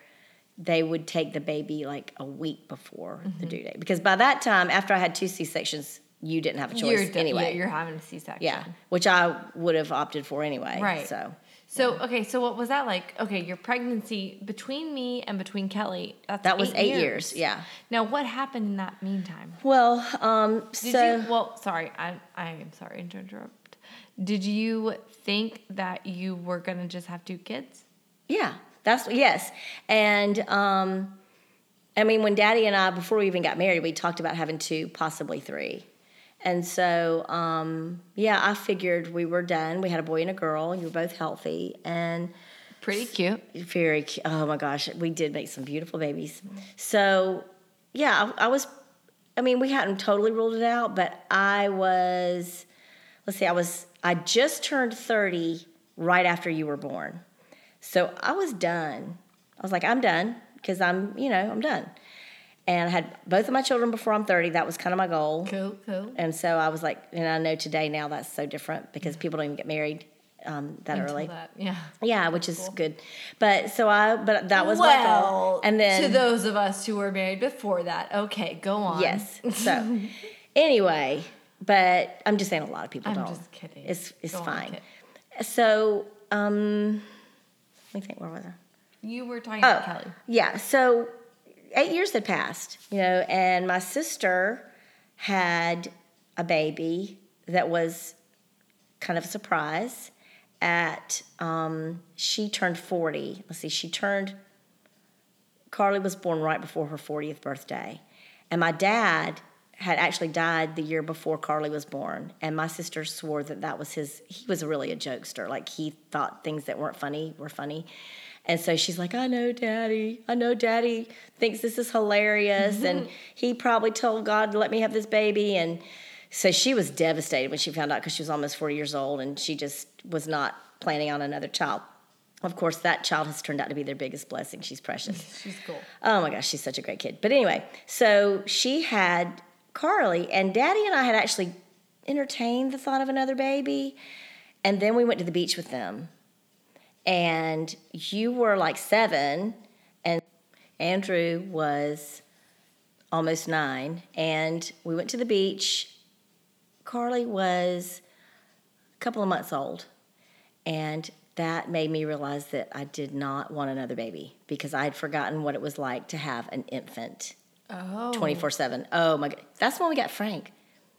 they would take the baby like a week before Mm-hmm. the due date. Because by that time, after I had two C sections, you didn't have a choice You're, anyway. yeah, you're having a C-section. Yeah, which I would have opted for anyway. Right. So So okay, so what was that like? Okay, your pregnancy between me and between Kelly. That's that was eight years. Yeah. Now what happened in that meantime? Well, um, Did so you? Well, sorry, I I am sorry to interrupt. Did you think that you were gonna just have two kids? yeah, that's yes, and um, I mean when Daddy and I before we even got married, we talked about having two, possibly three. And so, um, yeah, I figured we were done. We had a boy and a girl. You were both healthy, and Pretty cute. very cu- oh my gosh we did make some beautiful babies so yeah I, I was i mean we hadn't totally ruled it out but i was let's see i was i just turned 30 right after you were born so i was done i was like i'm done because i'm you know i'm done and i had both of my children before i'm 30 that was kind of my goal Cool, cool. and so i was like and i know today now that's so different because people don't even get married um, that Until early that, yeah. yeah, which is good. But so I, but that was my goal. And then to those of us who were married before that, okay, go on. yes. So anyway, but I'm just saying a lot of people I'm don't. just kidding. It's it's Go on, fine. kid. So um, let me think. Where was I? You were talking Oh, about Kelly. yeah. So eight years had passed, you know, and my sister had a baby that was kind of a surprise. At um, she turned forty. Let's see, she turned. Carly was born right before her fortieth birthday, and my dad had actually died the year before Carly was born. And my sister swore that that was his. He was really a jokester. Like he thought things that weren't funny were funny. And so she's like, I know daddy. I know daddy thinks this is hilarious. And mm-hmm. he probably told God to let me have this baby. And so she was devastated when she found out because she was almost 40 years old and she just was not planning on another child. Of course, that child has turned out to be their biggest blessing. She's precious. She's cool. Oh my gosh, she's such a great kid. But anyway, so she had Carly, and Daddy and I had actually entertained the thought of another baby. And then we went to the beach with them. And you were like seven, and Andrew was almost nine. And we went to the beach. Carly was a couple of months old. And that made me realize that I did not want another baby because I had forgotten what it was like to have an infant Oh. 24 7. Oh my God. That's when we got Frank.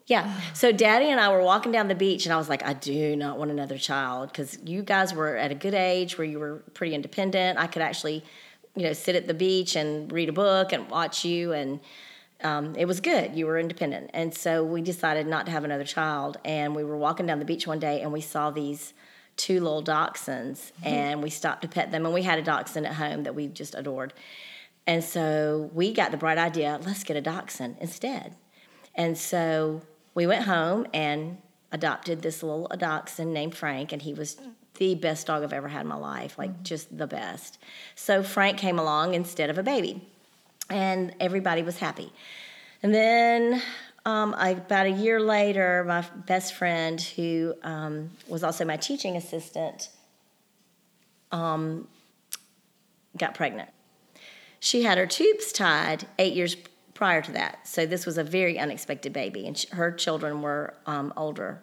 Yeah. So daddy and I were walking down the beach, and I was like, I do not want another child because you guys were at a good age where you were pretty independent. I could actually, you know, sit at the beach and read a book and watch you, and um, it was good. You were independent. And so we decided not to have another child. And we were walking down the beach one day, and we saw these two little dachshunds, and we stopped to pet them. And we had a dachshund at home that we just adored. And so we got the bright idea let's get a dachshund instead. And so we went home and adopted this little dachshund named Frank, and he was the best dog I've ever had in my life, like just the best. So Frank came along instead of a baby, and everybody was happy. And then um, I, about a year later, my best friend, who um, was also my teaching assistant, um, got pregnant. She had her tubes tied eight years prior to that. So this was a very unexpected baby, and sh- her children were um, older.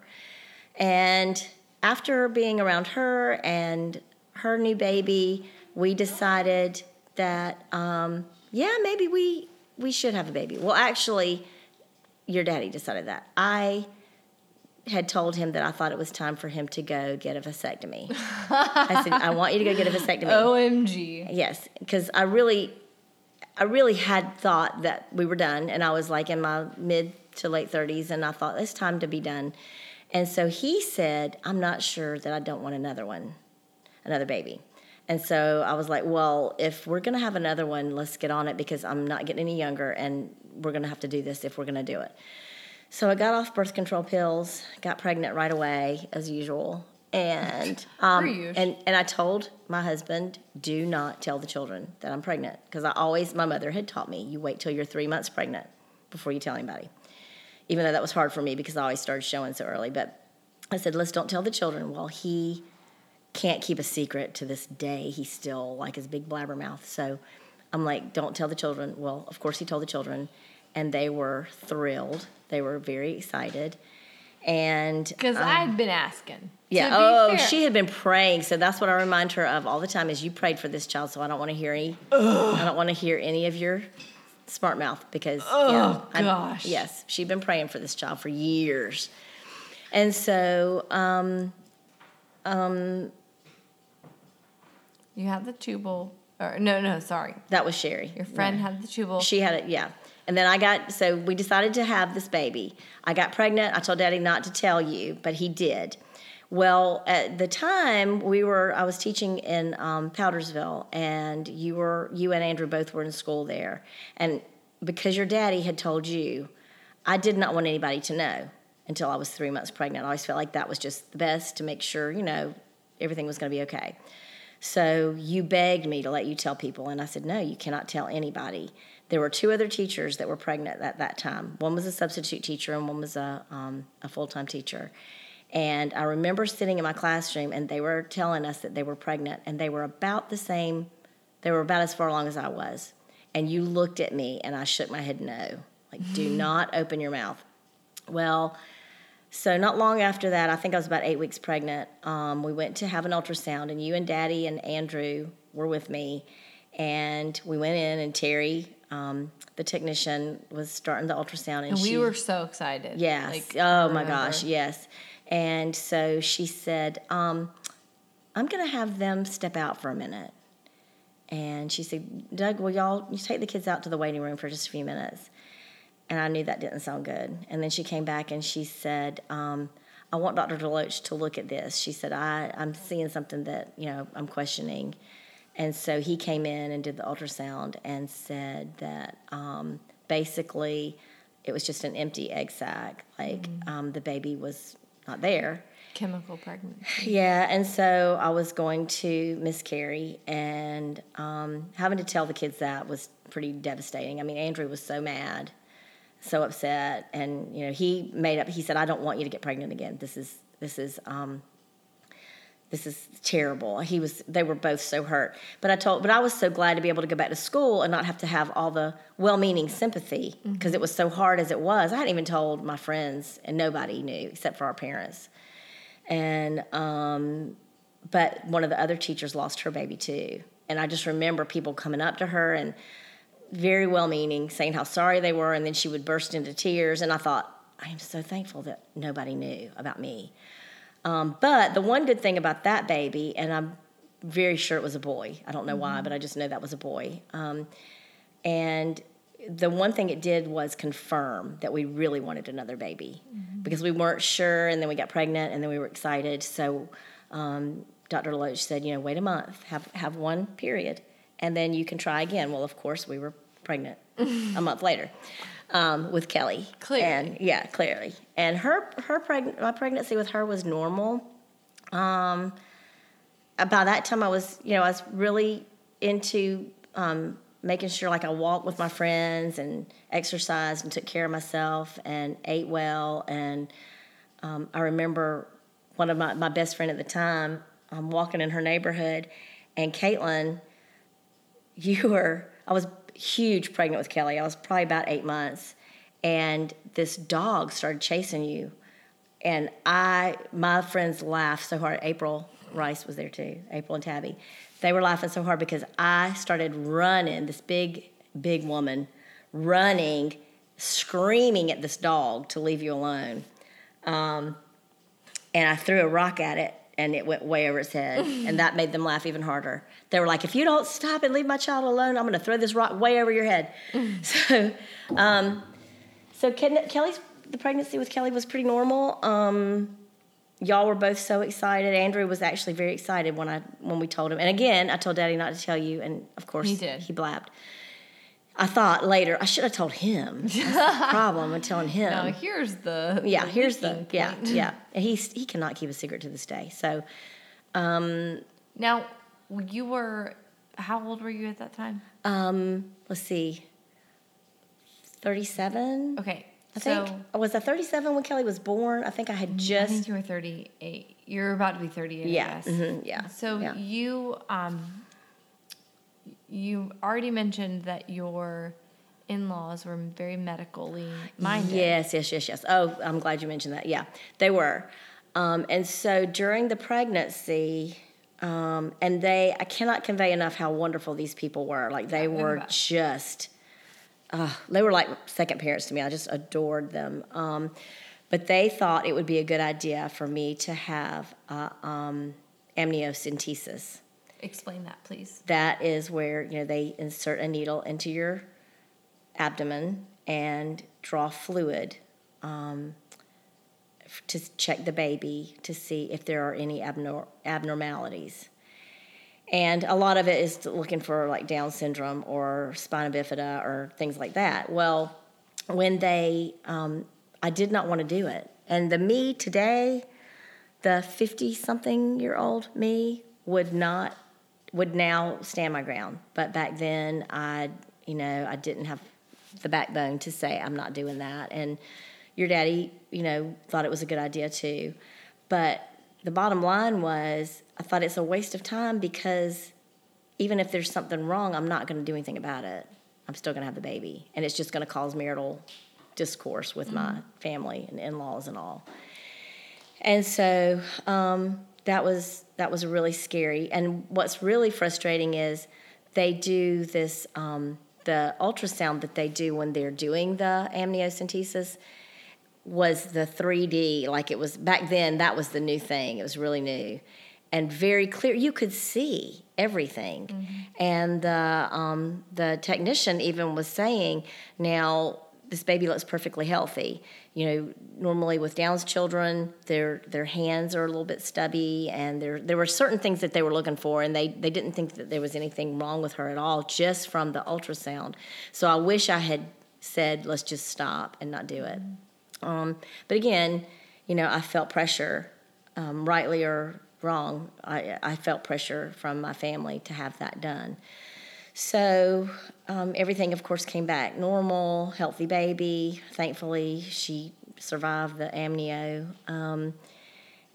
And after being around her and her new baby, we decided that um, yeah, maybe we we should have a baby. Well, actually, your daddy decided that. I had told him that I thought it was time for him to go get a vasectomy. I said, I want you to go get a vasectomy. OMG. Yes, because I really, I really had thought that we were done, and I was like in my mid to late thirties, and I thought it's time to be done. And so he said, "I'm not sure that I don't want another one, another baby." And so I was like, "Well, if we're gonna have another one, let's get on it because I'm not getting any younger, and we're gonna have to do this if we're gonna do it." So I got off birth control pills, got pregnant right away as usual, and um, and and I told my husband, do not tell the children that I'm pregnant because I always my mother had taught me you wait till you're three months pregnant before you tell anybody. Even though that was hard for me because I always started showing so early, but I said, let's don't tell the children. Well, he can't keep a secret to this day. He's still like his big blabbermouth. So I'm like, don't tell the children. Well, of course, he told the children, and they were thrilled. They were very excited. And Because um, I'd been asking. Yeah. Oh, fair. she had been praying. So that's what I remind her of all the time is you prayed for this child. So I don't want to hear any. I don't want to hear any of your smart mouth because yeah, I'm- gosh. yes, she'd been praying for this child for years, and so um, You had the tubal. Or, no, no, sorry. that was Sherry. Your friend had the tubal. She had it, yeah. And then I got, so we decided to have this baby. I got pregnant. I told daddy not to tell you, but he did. Well, at the time we were, I was teaching in um, Powdersville, and you were, you and Andrew both were in school there. And because your daddy had told you, I did not want anybody to know until I was three months pregnant. I always felt like that was just the best to make sure, you know, everything was going to be okay. So you begged me to let you tell people, and I said, no, you cannot tell anybody. There were two other teachers that were pregnant at that time. One was a substitute teacher, and one was a, um, a full time teacher. And I remember sitting in my classroom, and they were telling us that they were pregnant, and they were about the same, they were about as far along as I was. And you looked at me, and I shook my head no. Like, do not open your mouth. Well, so not long after that, I think I was about eight weeks pregnant. Um, we went to have an ultrasound, and you and Daddy and Andrew were with me, and we went in, and Terry, um, the technician, was starting the ultrasound, and, and we she, were so excited. yes, Like, oh my gosh, yes, and so she said, um, "I'm going to have them step out for a minute," and she said, "Doug, will y'all you take the kids out to the waiting room for just a few minutes?" and I knew that didn't sound good. And then she came back and she said, um, "I want Dr. Deloach to look at this." She said, I, "I'm seeing something that you know I'm questioning," and so he came in and did the ultrasound and said that um, basically it was just an empty egg sac, like um, the baby was not there. Chemical pregnancy. Yeah, and so I was going to miscarry, and um, having to tell the kids that was pretty devastating. I mean, Andrew was so mad, so upset, and you know, he made up. He said, "I don't want you to get pregnant again. This is this is um, this is terrible." He was. They were both so hurt. But I told. But I was so glad to be able to go back to school and not have to have all the well-meaning sympathy because it was so hard as it was. I hadn't even told my friends, and nobody knew except for our parents and um, but one of the other teachers lost her baby too and i just remember people coming up to her and very well meaning saying how sorry they were and then she would burst into tears and i thought i am so thankful that nobody knew about me um, but the one good thing about that baby and i'm very sure it was a boy i don't know why but i just know that was a boy um, and the one thing it did was confirm that we really wanted another baby. Because we weren't sure and then we got pregnant and then we were excited. So um, dr deloach said you know wait a month have, have one period and then you can try again. Well of course we were pregnant a month later um, with kelly Clearly. and yeah clearly and her her preg- my pregnancy with her was normal um, by that time I was, you know, I was really into um, making sure like I walked with my friends and exercised and took care of myself and ate well. And um, I remember one of my, my best friend at the time, um, walking in her neighborhood, and Caitlin, you were, I was huge pregnant with Kelly. I was probably about eight months. And this dog started chasing you and I, my friends laughed so hard. April Rice was there too. April and Tabby, they were laughing so hard because I started running. This big, big woman running, screaming at this dog to leave you alone. Um, and I threw a rock at it, and it went way over its head, and that made them laugh even harder. They were like, "If you don't stop and leave my child alone, I'm going to throw this rock way over your head." So. Um, so Ken, Kelly's the pregnancy with Kelly was pretty normal. Um, y'all were both so excited. Andrew was actually very excited when I when we told him. And again, I told Daddy not to tell you, and of course He did. He blabbed. I thought later I should have told him. Problem with telling him. Now here's the yeah, the here's the leaking yeah yeah. He's he cannot keep a secret to this day. So um, Now you were how old were you at that time? um, let's see, thirty seven. Okay, I So- think was I 37 when Kelly was born. I think I had just. I think you were 38. You're about to be 38. yeah, mhm, yeah. So yeah. you um you already mentioned that your in-laws were very medically minded. Yes, yes, yes, yes. Oh, I'm glad you mentioned that. Yeah, they were. Um, and so during the pregnancy, um, and they, I cannot convey enough how wonderful these people were. Like they were just, uh, they were like second parents to me. I just adored them. Um, but they thought it would be a good idea for me to have uh, um, amniocentesis. Explain that, please. That is where you know they insert a needle into your abdomen and draw fluid um, to check the baby to see if there are any abnor- abnormalities. And a lot of it is looking for like Down syndrome or spina bifida or things like that. Well, when they, um, I did not want to do it. And the me today, the 50 something year old me would not would now stand my ground. But back then i you know i didn't have the backbone to say i'm not doing that. And your daddy you know thought it was a good idea too. But the bottom line was i thought it's a waste of time because even if there's something wrong i'm not going to do anything about it. I'm still going to have the baby. And it's just going to cause marital discourse with my family and in-laws and all. And so um, that was that was really scary. And what's really frustrating is they do this um, the ultrasound that they do when they're doing the amniocentesis was the 3D. Like it was back then, that was the new thing. It was really new and very clear. You could see everything. And the um, the technician even was saying, now this baby looks perfectly healthy. You know, normally with Down's children, their their hands are a little bit stubby, and there there were certain things that they were looking for, and they they didn't think that there was anything wrong with her at all, just from the ultrasound. So I wish I had said, let's just stop and not do it. Um, but again, you know, I felt pressure, um, rightly or wrong. I, I felt pressure from my family to have that done. So um, everything, of course, came back normal, healthy baby. Thankfully, she survived the amnio. Um,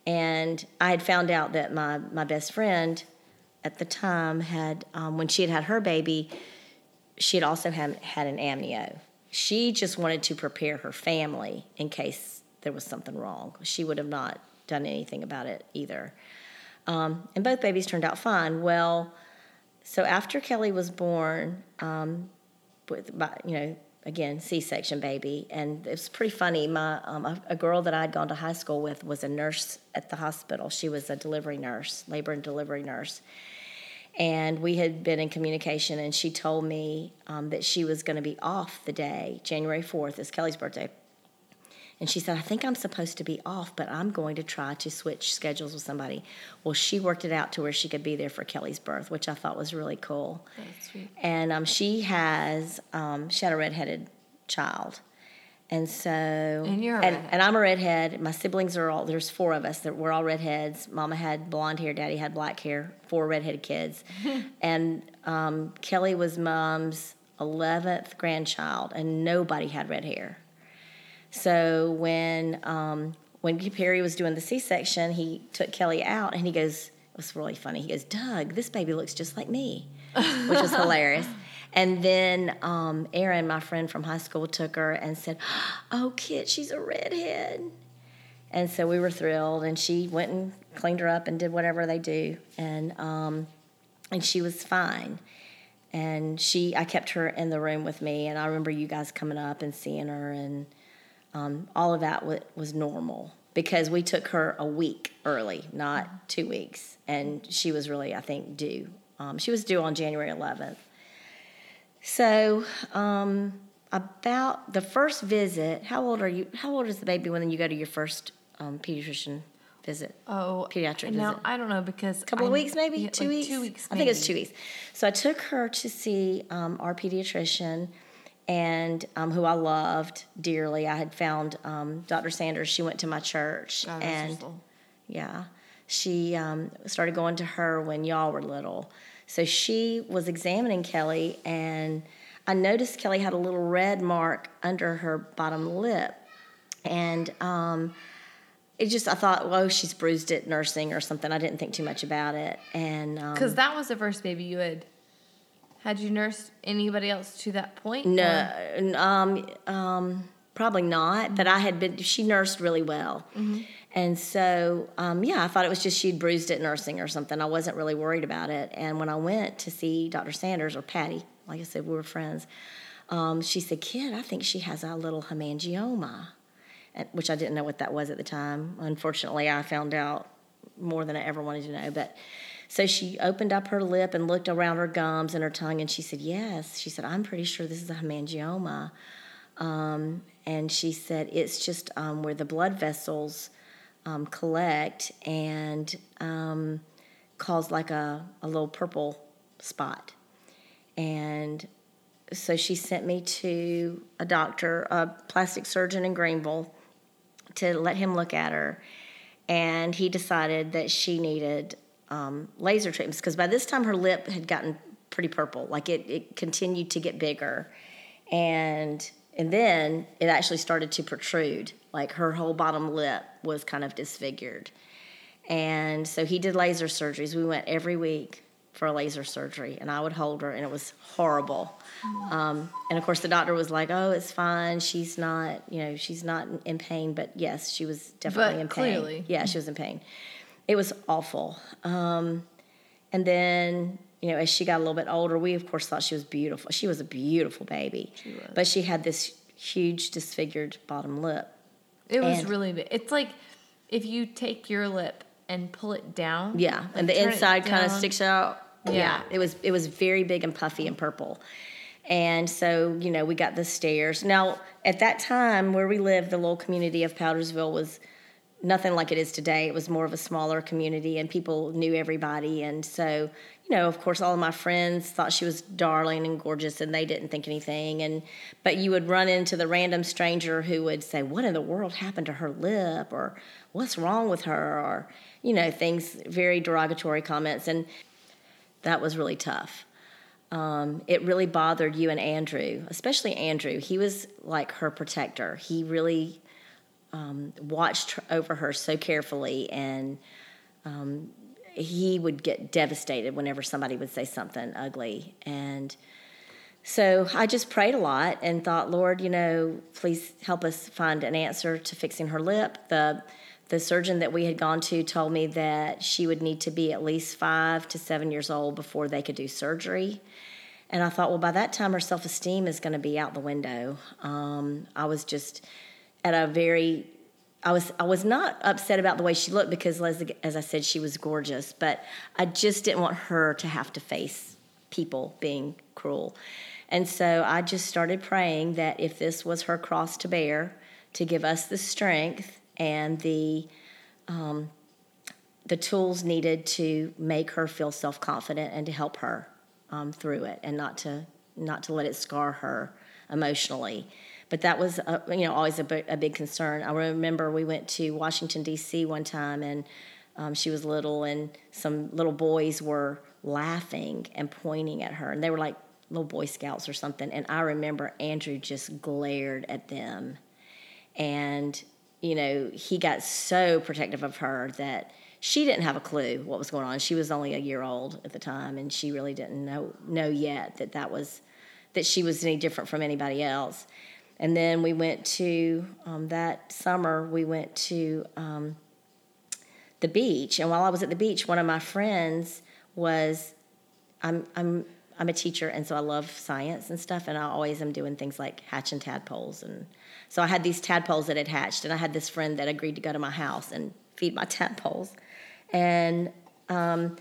and I had found out that my, my best friend at the time had, um, when she had had her baby, she had also had, had an amnio. She just wanted to prepare her family in case there was something wrong. She would have not done anything about it either. Um, and both babies turned out fine. Well, so after Kelly was born, um, with you know again C-section baby, and it was pretty funny. My um, a, a girl that I'd gone to high school with was a nurse at the hospital. She was a delivery nurse, labor and delivery nurse, and we had been in communication. And she told me um, that she was going to be off the day January fourth is Kelly's birthday. And she said, I think I'm supposed to be off, but I'm going to try to switch schedules with somebody. Well, she worked it out to where she could be there for Kelly's birth, which I thought was really cool. That's sweet. And um, she has, um, she had a redheaded child. And so, And you're and, and I'm a redhead. My siblings are all, there's four of us that we're all redheads. Mama had blonde hair, daddy had black hair, four redheaded kids. and um, Kelly was mom's 11th grandchild, and nobody had red hair. So when um, when Perry was doing the C-section, he took Kelly out, and he goes, "It was really funny." He goes, "Doug, this baby looks just like me," which was hilarious. And then um, Erin, my friend from high school, took her and said, "Oh, kid, she's a redhead." And so we were thrilled, and she went and cleaned her up and did whatever they do, and um, and she was fine. And she, I kept her in the room with me, and I remember you guys coming up and seeing her, and um, all of that w- was normal because we took her a week early, not two weeks, and she was really, I think, due. Um, she was due on January 11th. So, um, about the first visit, how old are you? How old is the baby when you go to your first um, pediatrician visit? Oh, Pediatric Now visit. I don't know because a couple of I'm- weeks maybe yeah, two like weeks Two weeks. i think it's two weeks so i took her to see um, our pediatrician and um, who i loved dearly. I had found um, dr sanders. She went to my church God, and yeah. She um, started going to her when y'all were little. So she was examining kelly and I noticed Kelly had a little red mark under her bottom lip, and um, it just I thought, well, she's bruised it nursing or something. I didn't think too much about it, and um, Because that was the first baby you had. Had you nursed anybody else to that point? No, um, um, probably not. But I had been. She nursed really well, and so um, yeah, I thought it was just she'd bruised it nursing or something. I wasn't really worried about it. And when I went to see Dr. Sanders or Patty, like I said, we were friends. Um, she said, "Kid, I think she has a little hemangioma," which I didn't know what that was at the time. Unfortunately, I found out more than I ever wanted to know. But so she opened up her lip and looked around her gums and her tongue, and she said, "Yes." She said, "I'm pretty sure this is a hemangioma." Um, and she said, "It's just um, where the blood vessels um, collect and um, cause like a, a little purple spot." And so she sent me to a doctor, a plastic surgeon in Greenville, to let him look at her. And he decided that she needed um, laser treatments because by this time her lip had gotten pretty purple. Like it, it continued to get bigger. And and then it actually started to protrude. Like her whole bottom lip was kind of disfigured. And so he did laser surgeries. We went every week for a laser surgery, and I would hold her, and it was horrible. Um, and of course, the doctor was like, "Oh, it's fine. She's not, you know, she's not in pain." But yes, she was definitely But in pain. clearly. yeah, she was in pain. It was awful. Um, and then, you know, as she got a little bit older, we of course thought she was beautiful. She was a beautiful baby, She was. but she had this huge disfigured bottom lip. It was And- really big. It's like if you take your lip and pull it down. Yeah, like and the inside kind of sticks out. Yeah. Yeah. it was it was very big and puffy and purple. And so, you know, we got the stares. Now, at that time where we lived, the little community of Powdersville was nothing like it is today. It was more of a smaller community and people knew everybody. And so, you know, of course all of my friends thought she was darling and gorgeous and they didn't think anything. And but you would run into the random stranger who would say, What in the world happened to her lip? or what's wrong with her? or, you know, things very derogatory comments. And that was really tough. Um, it really bothered you and Andrew, especially Andrew. He was like her protector. He really um, watched over her so carefully, and um, he would get devastated whenever somebody would say something ugly. And so I just prayed a lot and thought, Lord, you know, please help us find an answer to fixing her lip. The the surgeon that we had gone to told me that she would need to be at least five to seven years old before they could do surgery. And I thought, well, by that time, her self esteem is going to be out the window. Um, I was just at a very, I was I was not upset about the way she looked because, as, as I said, she was gorgeous. But I just didn't want her to have to face people being cruel. And so I just started praying that if this was her cross to bear, to give us the strength and the um, the tools needed to make her feel self confident and to help her um, through it, and not to not to let it scar her emotionally. But that was, uh, you know, always a, a big concern. I remember we went to Washington D.C. one time, and um, she was little, and some little boys were laughing and pointing at her, and they were like little Boy Scouts or something. And I remember Andrew just glared at them and you know he got so protective of her that she didn't have a clue what was going on she was only a year old at the time and she really didn't know know yet that that was that she was any different from anybody else and then we went to um, that summer we went to um, the beach. And while i was at the beach one of my friends was i'm i'm i'm a teacher and so i love science and stuff and i always am doing things like hatching tadpoles. And so i had these tadpoles that had hatched and i had this friend that agreed to go to my house and feed my tadpoles. And um,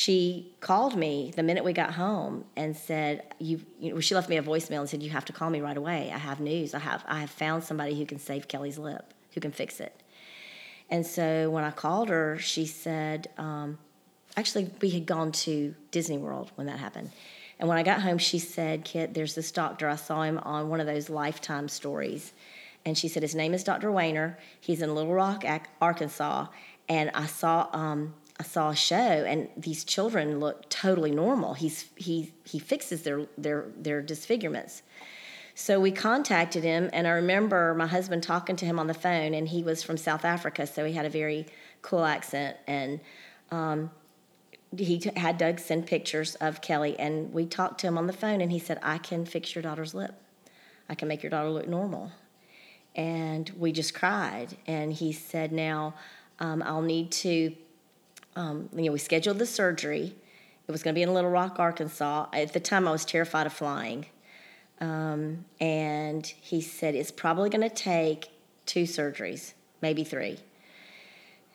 she called me the minute we got home and said you, you know, she left me a voicemail and said you have to call me right away i have news i have i have found somebody who can save kelly's lip who can fix it and so when I called her, she said, um, actually, we had gone to Disney World when that happened. And when I got home, she said, Kit, there's this doctor. I saw him on one of those Lifetime stories. And she said, his name is Dr. Waner. He's in Little Rock, Arkansas. And I saw, um, I saw a show, and these children look totally normal. He's he he fixes their their their disfigurements. So we contacted him, and I remember my husband talking to him on the phone, and he was from South Africa, so he had a very cool accent, and um, he t- had Doug send pictures of Kelly, and we talked to him on the phone, and he said, "I can fix your daughter's lip. I can make your daughter look normal." And we just cried, and he said, "Now um, I'll need to." Um, you know, we scheduled the surgery. It was going to be in Little Rock, Arkansas. At the time, I was terrified of flying. Um, and he said it's probably going to take two surgeries, maybe three.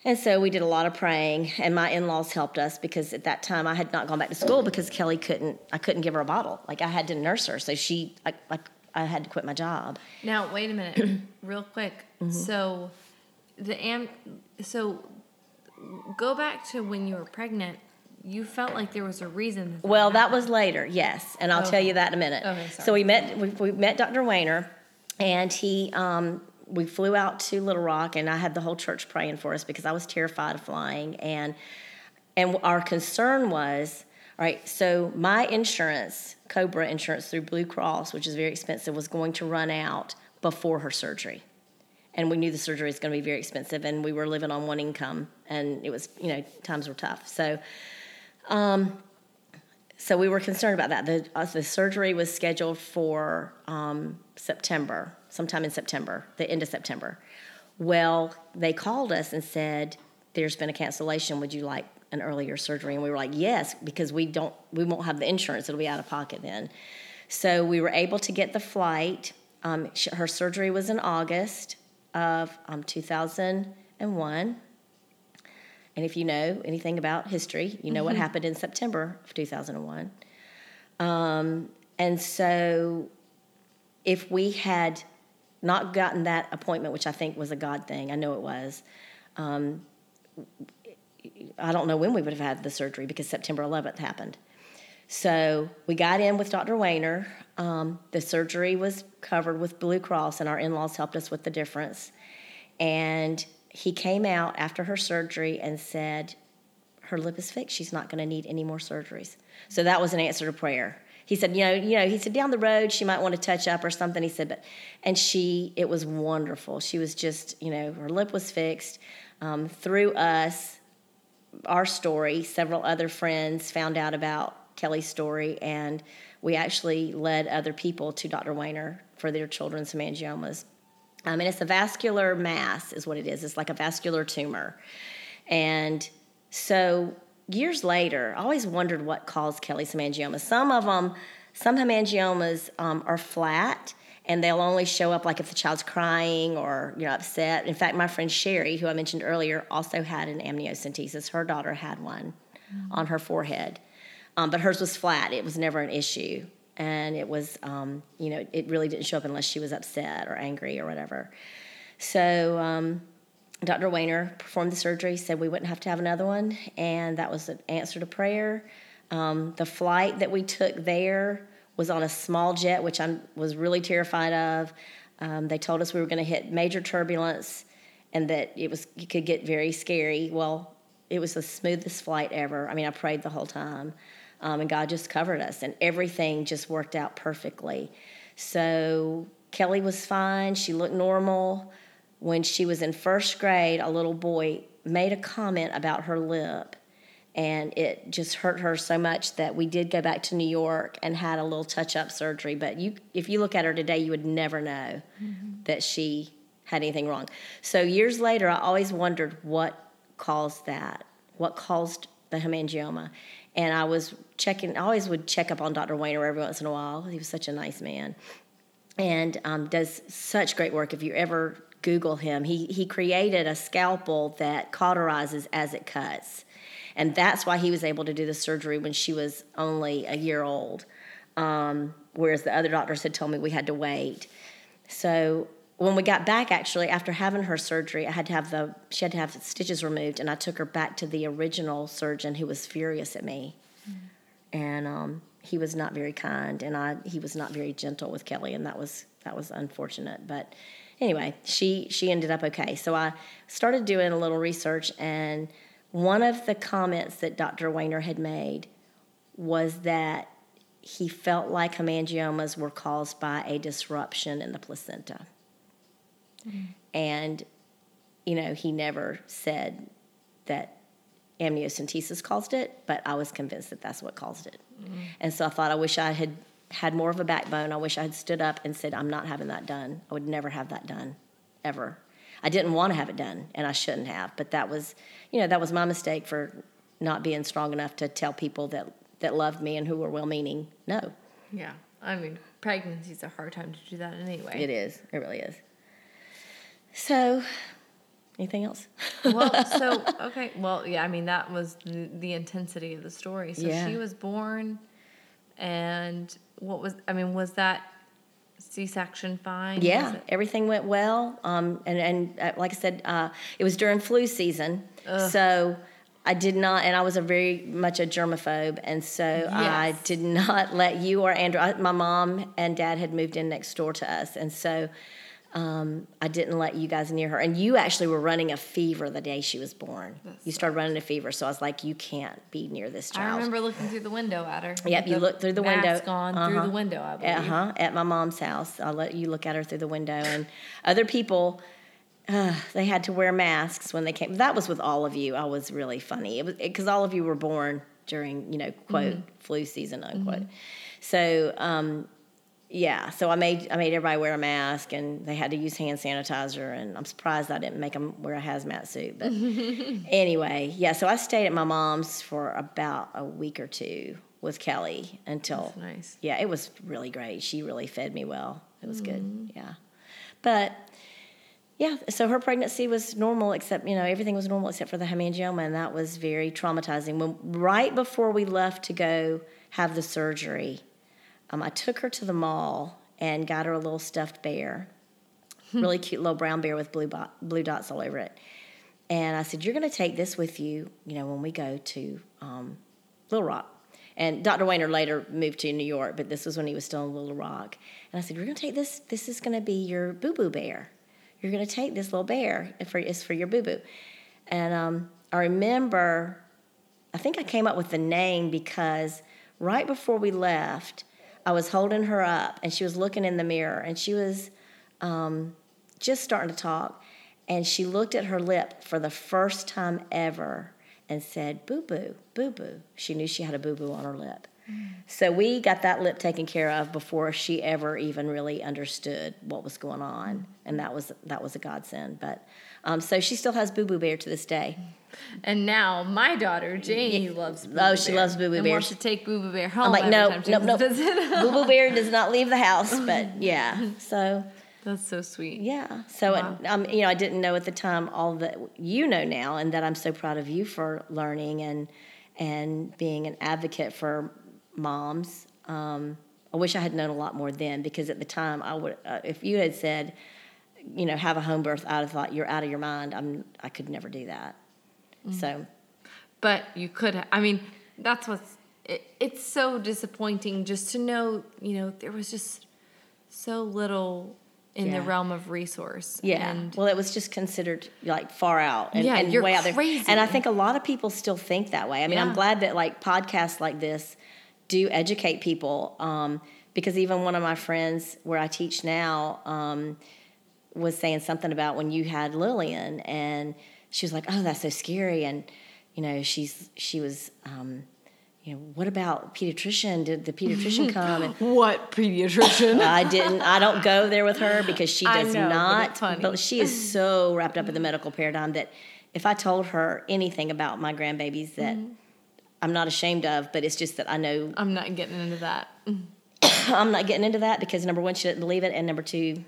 And so we did a lot of praying, and my in-laws helped us because at that time I had not gone back to school because Kelly couldn't. I couldn't give her a bottle. Like I had to nurse her, so she like like I had to quit my job. Now wait a minute, real quick. Mm-hmm. So the am so go back to when you were pregnant. You felt like there was a reason. That Well, that was later, yes, and I'll tell you that in a minute. Okay, So we met we, we met Dr. Waner, and he um, we flew out to Little Rock, and I had the whole church praying for us because I was terrified of flying, and and our concern was all right. So my insurance, Cobra insurance through Blue Cross, which is very expensive, was going to run out before her surgery. And we knew the surgery was going to be very expensive, and we were living on one income, and it was, you know, times were tough. So, so we were concerned about that. The, uh, the surgery was scheduled for um, September, sometime in September, the end of September. Well, they called us and said, "There's been a cancellation. Would you like an earlier surgery?" And we were like, "Yes," because we don't, we won't have the insurance. It'll be out of pocket then. So we were able to get the flight. Um, her surgery was in August of um, 2001. And if you know anything about history, you know what happened in September of 2001. Um, and so, if we had not gotten that appointment, which I think was a God thing, I know it was, um, I don't know when we would have had the surgery because September 11th happened. So we got in with Dr. Waner. Um, the surgery was covered with Blue Cross, and our in laws helped us with the difference. And he came out after her surgery and said, Her lip is fixed. She's not going to need any more surgeries. So that was an answer to prayer. He said, you know, you know, he said down the road she might want to touch up or something. He said, but, and she, it was wonderful. She was just, you know, her lip was fixed. Um, through us, our story, several other friends found out about Kelly's story, and we actually led other people to Dr. Waner for their children's hemangiomas. Um, and it's a vascular mass, is what it is. It's like a vascular tumor. And so years later, I always wondered what caused Kelly's hemangiomas. Some of them, some hemangiomas um, are flat and they'll only show up like if the child's crying or you know upset. In fact, my friend Sherry, who I mentioned earlier, also had an amniocentesis. Her daughter had one on her forehead, um, but hers was flat. It was never an issue, and it was um, you know it really didn't show up unless she was upset or angry or whatever. So. Um, Dr. Waner performed the surgery, said we wouldn't have to have another one, and that was an answer to prayer. Um, the flight that we took there was on a small jet, which I was really terrified of. Um, they told us we were going to hit major turbulence and that it was it could get very scary. Well, it was the smoothest flight ever. I mean, I prayed the whole time, um, and God just covered us, and everything just worked out perfectly. So Kelly was fine. She looked normal when she was in first grade, a little boy made a comment about her lip, and it just hurt her so much that we did go back to New York and had a little touch-up surgery. But you, if you look at her today, you would never know that she had anything wrong. So years later, I always wondered what caused that, what caused the hemangioma, and I was checking. I always would check up on Dr. Waner every once in a while. He was such a nice man and um, does such great work. If you ever Google him, he he created a scalpel that cauterizes as it cuts, and that's why he was able to do the surgery when she was only a year old, um, whereas the other doctors had told me we had to wait. So when we got back, actually after having her surgery, I had to have the she had to have stitches removed, and I took her back to the original surgeon who was furious at me and um, he was not very kind, and I he was not very gentle with Kelly, and that was that was unfortunate. But anyway, she she ended up okay. So I started doing a little research, and one of the comments that Dr. Waner had made was that he felt like hemangiomas were caused by a disruption in the placenta. And, you know, he never said that amniocentesis caused it, but I was convinced that that's what caused it. Mm-hmm. And so I thought, I wish I had had more of a backbone. I wish I had stood up and said, I'm not having that done. I would never have that done, ever. I didn't want to have it done, and I shouldn't have. But that was, you know, that was my mistake for not being strong enough to tell people that that loved me and who were well-meaning. No, Yeah. I mean, pregnancy's a hard time to do that anyway. it is. It really is. So, anything else? well, so okay, well, yeah, I mean that was the, the intensity of the story. So Yeah. she was born, and what was? I mean, was that C-section fine? Yeah, everything went well. Um, and and uh, like I said, uh, it was during flu season, so I did not. And I was a very much a germaphobe, and so I did not let you or Andrew. I, my mom and dad had moved in next door to us, and so. Um, I didn't let you guys near her, and you actually were running a fever the day she was born. you started running a fever, so I was like, "You can't be near this child." I remember looking through the window at her. Yep, you looked through the window. mask on through Uh-huh. the window. I believe. Uh huh. At my mom's house, I'll let you look at her through the window, and other people, uh, they had to wear masks when they came. That was with all of you. I was really funny. It was because all of you were born during, you know, quote Mm-hmm. flu season unquote. So. Um, yeah, so I made I made everybody wear a mask, and they had to use hand sanitizer. And I'm surprised I didn't make them wear a hazmat suit. But anyway, yeah. So I stayed at my mom's for about a week or two with Kelly until That's nice. yeah, it was really great. She really fed me well. It was Mm-hmm. good. Yeah. But yeah, so her pregnancy was normal except, you know, everything was normal except for the hemangioma and that was very traumatizing. When right before we left to go have the surgery, um, I took her to the mall and got her a little stuffed bear. really cute little brown bear with blue bot, blue dots all over it. And I said, "You're going to take this with you, you know, when we go to um, Little Rock." And Dr. Waner later moved to New York, but this was when he was still in Little Rock. And I said, "We're going to take this. This is going to be your boo boo bear. You're going to take this little bear for it's for your boo boo." And um, I remember, I think I came up with the name because right before we left, I was holding her up, and she was looking in the mirror, and she was um, just starting to talk. And she looked at her lip for the first time ever and said, Boo boo, boo boo. She knew she had a boo boo on her lip. So we got that lip taken care of before she ever even really understood what was going on, and that was that was a godsend. But um, so she still has Boo Boo Bear to this day. And now my daughter Janie loves. Boo Oh, she Bear loves Boo Boo Bear. Wants to take Boo Boo Bear home. I'm like, no, no, no. Boo Boo Bear does not leave the house, but yeah. So That's so sweet. Yeah. So, Wow. it, um, you know, I didn't know at the time all that you know now, and that I'm so proud of you for learning and and being an advocate for moms. Um, I wish I had known a lot more then, because at the time, I would, uh, if you had said, you know, have a home birth, I'd have thought you're out of your mind. I'm, I could never do that. So, But you could. I mean, that's what's. It, it's so disappointing just to know. You know, there was just so little in Yeah. the realm of resource. Yeah. And well, it was just considered like far out and, Yeah, and you're way out there. crazy. And I think a lot of people still think that way. I mean, I'm glad that like podcasts like this do educate people um, because even one of my friends where I teach now um, was saying something about when you had Lillian and she was like, "Oh, that's so scary," and you know, she's she was. Um, you know, what about pediatrician? Did the pediatrician come? And what pediatrician? I didn't. I don't go there with her because she does know, not. funny. But she is so wrapped up in the medical paradigm that if I told her anything about my grandbabies that Mm-hmm. I'm not ashamed of, but it's just that I know I'm not getting into that. I'm not getting into that because number one, she doesn't believe it, and number two,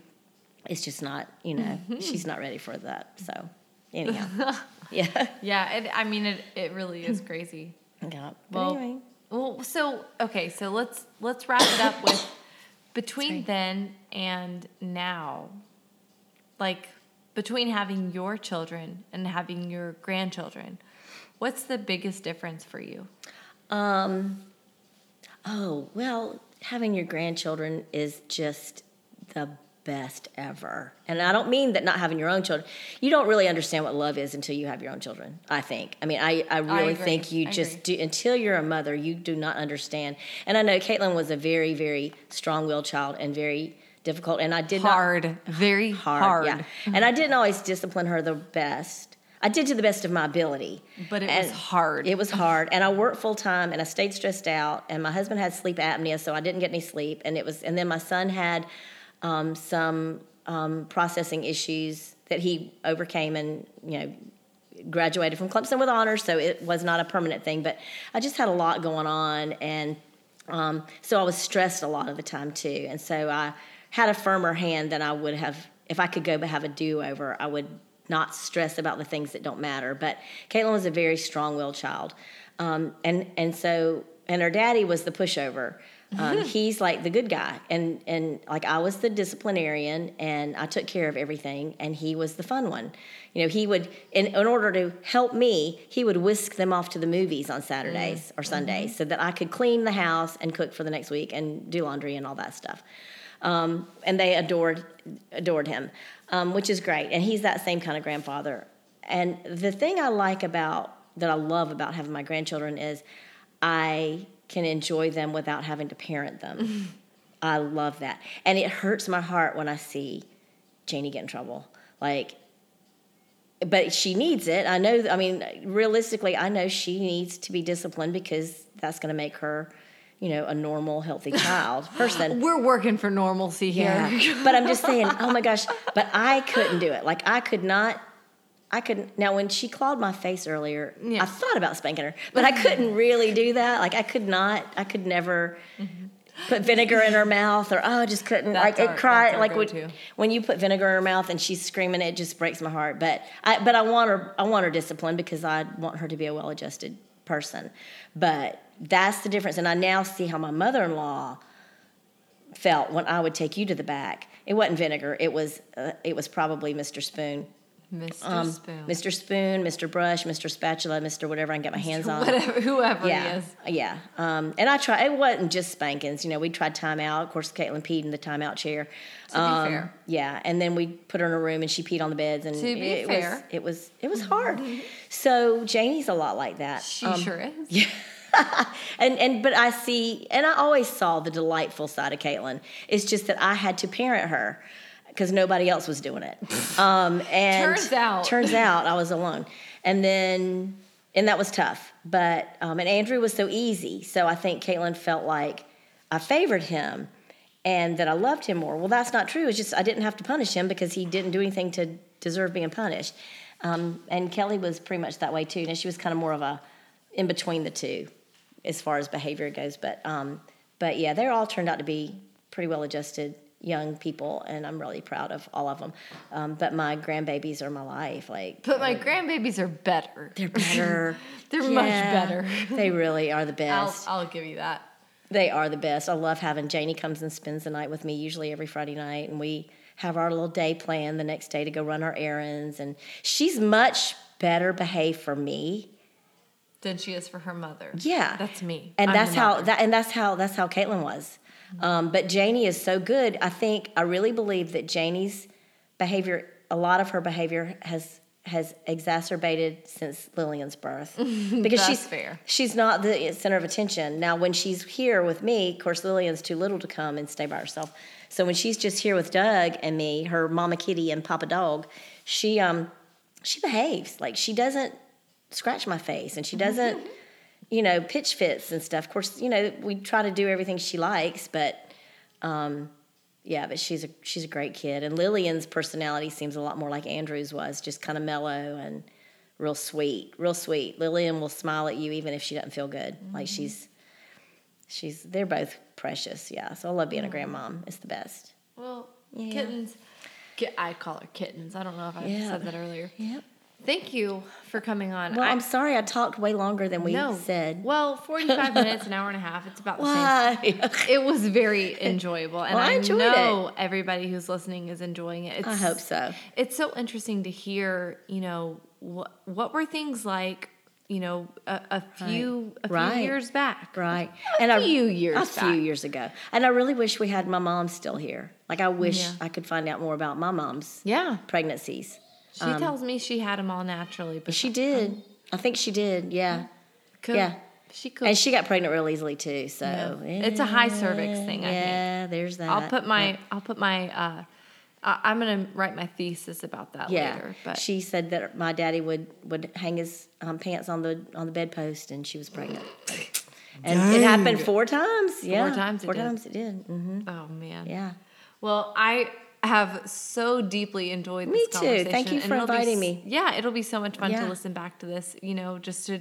it's just not. You know, Mm-hmm. she's not ready for that. So anyhow, yeah. Yeah, it, I mean, it, it really is crazy. Yeah. But Well, anyway, well, so okay, so let's let's wrap it up with between then and now, like between having your children and having your grandchildren, what's the biggest difference for you? Um, oh, well, having your grandchildren is just the best ever. And I don't mean that not having your own children. You don't really understand what love is until you have your own children, I think. I mean, I, I really agree. think you I just do, until you're a mother, you do not understand. And I know Caitlin was a very, very strong willed child and very difficult. And I did not Hard, very hard. yeah. And I didn't always discipline her the best. I did to the best of my ability. But it And was hard. It was hard. And I worked full time and I stayed stressed out. And my husband had sleep apnea, so I didn't get any sleep. And it was and then my son had um, some um, processing issues that he overcame and, you know, graduated from Clemson with honors, so it was not a permanent thing. But I just had a lot going on, and um, so I was stressed a lot of the time too. And so I had a firmer hand than I would have if I could go but have a do over. I would not stress about the things that don't matter. But Caitlin was a very strong-willed child, um, and and so and her daddy was the pushover. Um, he's like the good guy, and and like I was the disciplinarian, and I took care of everything, and he was the fun one. You know, he would in, in order to help me, he would whisk them off to the movies on Saturdays or Sundays, so that I could clean the house and cook for the next week and do laundry and all that stuff. Um, and they adored adored him, um, which is great. And he's that same kind of grandfather. And the thing I like about that I love about having my grandchildren is I can enjoy them without having to parent them. I love that. And it hurts my heart when I see Janie get in trouble. Like, but she needs it. I know, I mean, realistically, I know she needs to be disciplined because that's going to make her, you know, a normal, healthy child person. We're working for normalcy here. Yeah. but I'm just saying, oh my gosh, but I couldn't do it. Like, I could not. I couldn't. Now, when she clawed my face earlier, Yeah. I thought about spanking her, but I couldn't really do that. Like, I could not. I could never put vinegar in her mouth, or oh, I just couldn't. That's like, our- it cried. Like when, when you put vinegar in her mouth and she's screaming, it just breaks my heart. But I, but I want her. I want her disciplined because I want her to be a well-adjusted person. But that's the difference, and I now see how my mother-in-law felt when I would take you to the back. It wasn't vinegar. It was uh, it was probably Mr. Spoon. Mr. Um, Spoon. Mr. Spoon, Mr. Brush, Mr. Spatula, Mr. Whatever I can get my hands on. Whatever, whoever Yeah, he is. yeah. Um, and I tried. It wasn't just spankings. You know, we tried timeout. Of course, Caitlin peed in the timeout chair. To be Um, fair. yeah. And then we put her in a room, and she peed on the beds. And To be it fair. was it was it was hard. so Janie's a lot like that. She Um, sure is. yeah. and and but I see, and I always saw the delightful side of Caitlin. It's just that I had to parent her because nobody else was doing it. Um, and Turns out. turns out I was alone, and then and that was tough. But um, and Andrew was so easy, so I think Caitlin felt like I favored him. And that I loved him more. Well, that's not true. It's just I didn't have to punish him because he didn't do anything to deserve being punished. Um, and Kelly was pretty much that way too. And she was kind of more of a in between the two as far as behavior goes. But um, but yeah, they're all turned out to be pretty well adjusted young people, and I'm really proud of all of them. Um, but my grandbabies are my life. Like But my grandbabies are better. they're better. They're much better. they really are the I'll, best. I'll give you that. They are the best. I love having Janie comes and spends the night with me usually every Friday night, and we have our little day plan the next day to go run our errands. And she's much better behaved for me Than she is for her mother. Yeah, That's me. and I'm that's how that and that's how that's how Caitlin was. Um, but Janie is so good. I think I really believe that Janie's behavior, a lot of her behavior has has exacerbated since Lillian's birth because That's she's fair. she's not the center of attention. Now, when she's here with me, of course, Lillian's too little to come and stay by herself. So when she's just here with Doug and me, her mama kitty and Papa dog, she um she behaves like she doesn't scratch my face and she doesn't you know pitch fits and stuff. Of course, you know we try to do everything she likes, but um yeah, but she's a she's a great kid. And Lillian's personality seems a lot more like Andrew's was, just kind of mellow and real sweet, real sweet. Lillian will smile at you even if she doesn't feel good. Like she's she's they're both precious. Yeah, so I love being a grandmom. It's the best. Well, Yeah. kittens. I call her kittens. I don't know if I Yeah. said that earlier. Yep. Thank you for coming on. Well, I, I'm sorry I talked way longer than we no. said. Well, 45 minutes, an hour and a half. It's about the same. Why? It was very enjoyable. And Well, I I, know everybody who's listening is enjoying it. It's, I hope so. It's so interesting to hear, you know, what, what were things like you know, a, a few a few Right. years back. Right. A few years A back. few years ago. And I really wish we had my mom still here. Like I wish Yeah. I could find out more about my mom's Yeah. pregnancies. She tells me she had them all naturally, but She did. I think she did. Yeah. could, yeah. she could. And she got pregnant real easily too. So Yeah. It's a high cervix thing, I think. Yeah, there's that. I'll put my I'll put my uh, I- I'm gonna write my thesis about that yeah. later. But she said that my daddy would would hang his um, pants on the on the bedpost, and she was pregnant. And it happened four times. Yeah, four times it Four did. times it did. Mm-hmm. oh man. Yeah. Well, I have so deeply enjoyed Me this too. Thank you for it'll be inviting me. Yeah, it'll be so much fun Yeah. to listen back to this. You know, just to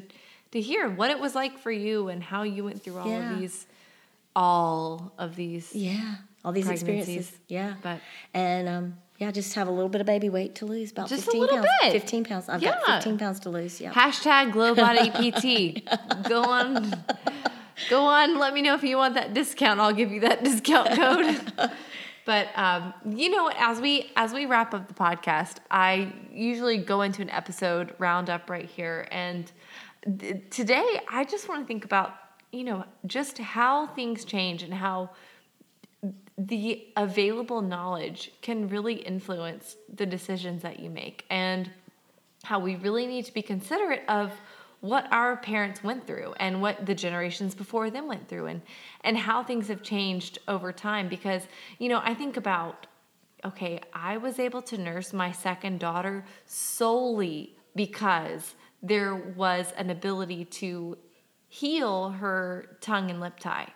to hear what it was like for you and how you went through all Yeah. of these, all of these. Yeah. All these experiences. Yeah. But- and um, yeah, just have a little bit of baby weight to lose. About Just a fifteen little pounds. bit. Fifteen pounds. I've Yeah. got fifteen pounds to lose. Yeah. Hashtag Glow Body PT. Go on, go on. Let me know if you want that discount. I'll give you that discount code. but um, you know, as we as we wrap up the podcast, I usually go into an episode roundup right here, and th- today I just want to think about you know just how things change and how the available knowledge can really influence the decisions that you make and how we really need to be considerate of what our parents went through and what the generations before them went through and and how things have changed over time because you know I think about okay I was able to nurse my second daughter solely because there was an ability to heal her tongue and lip tie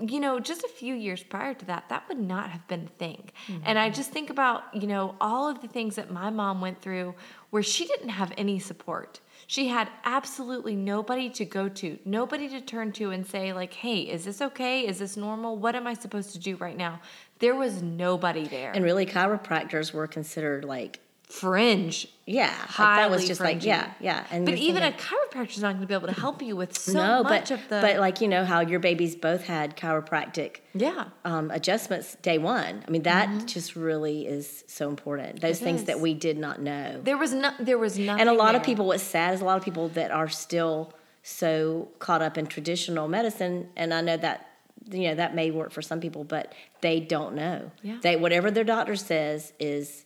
you know, just a few years prior to that, that would not have been a thing. And I mm-hmm. just think about, you know, all of the things that my mom went through where she didn't have any support. She had absolutely nobody to go to, nobody to turn to and say, like, hey, is this okay? Is this normal? What am I supposed to do right now? There was nobody there. And really, chiropractors were considered like fringe. Yeah, like that was just like yeah, yeah. And But even thinking- a chiropractor's not going to be able to help you with so no, much but of the. but like you know how your babies both had chiropractic yeah. um, adjustments day one. I mean that just really is so important. Those Mm-hmm. It things is. that we did not know. There was no, there was nothing. and a lot of people, what's sad is a lot of people that are still so caught up in traditional medicine, and I know that you know that may work for some people, but they don't know. Yeah. They whatever their doctor says is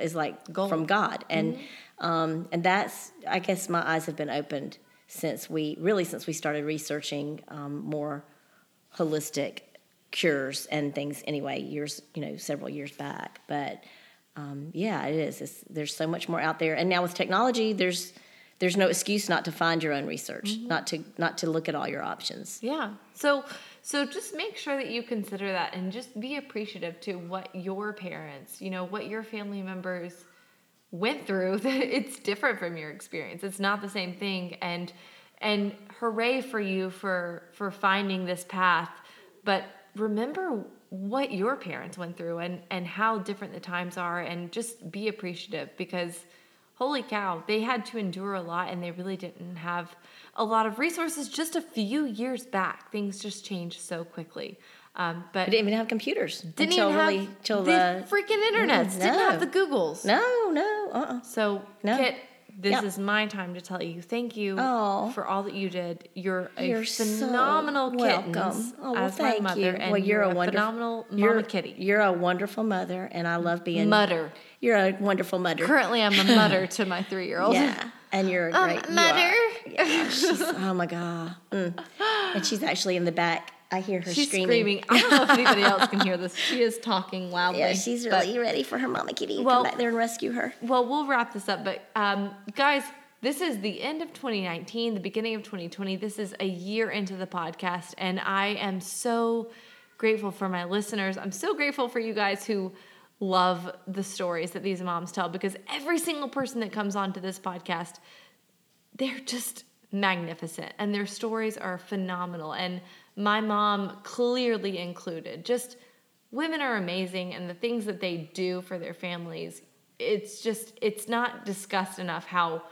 is like Gold. from God, and Mm-hmm. um, and that's I guess my eyes have been opened since we really since we started researching um, more holistic cures and things anyway years you know several years back but um, yeah it is it's, there's so much more out there and now with technology there's there's no excuse not to find your own research not to not to look at all your options Yeah. So so just make sure that you consider that and just be appreciative to what your parents, you know, what your family members went through. it's different from your experience. It's not the same thing and and hooray for you for for finding this path. But remember what your parents went through and and how different the times are and just be appreciative because holy cow, they had to endure a lot and they really didn't have a lot of resources just a few years back. Things just changed so quickly. Um, but we didn't even have computers didn't until even have really till the the freaking internet. Mm, Didn't have the Googles. no no uh-uh. So, No. Kit, this Yep. is my time to tell you thank you Oh. for all that you did. You're a You're so phenomenal welcome. kittens Oh, well, as my mother, you. and well, you're, you're a wonderful phenomenal you're, mama kitty. You're a wonderful mother, and I love being Mother. You're a wonderful mother. Currently, I'm a mother to my three-year-old. Yeah, and you're a Um, great you mother. Yeah, oh my god, Mm. and she's actually in the back. I hear her She's screaming. screaming. I don't know if anybody else can hear this. She is talking loudly. Yeah, she's really ready for her mama kitty to Well- come back there and rescue her. Well, we'll wrap this up, but um, guys, this is the end of 2019, the beginning of 2020. This is a year into the podcast, and I am so grateful for my listeners. I'm so grateful for you guys who love the stories that these moms tell because every single person that comes onto this podcast, they're just magnificent and their stories are phenomenal and my mom clearly included just women are amazing and the things that they do for their families it's just it's not discussed enough how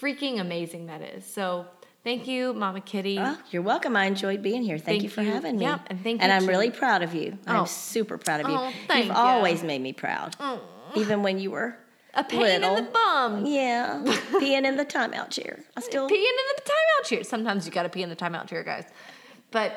freaking amazing that is so thank you mama kitty Oh, you're welcome. I enjoyed being here. Thank, Thank you for you. having me. Yep, and thank And you I'm too. really proud of you. Oh. I'm super proud of you. Oh, thank You've you. always made me proud, mm. even when you were A pain in the bum. Yeah, peeing in the timeout chair. I still Peeing in the timeout chair. Sometimes you got to pee in the timeout chair, guys. But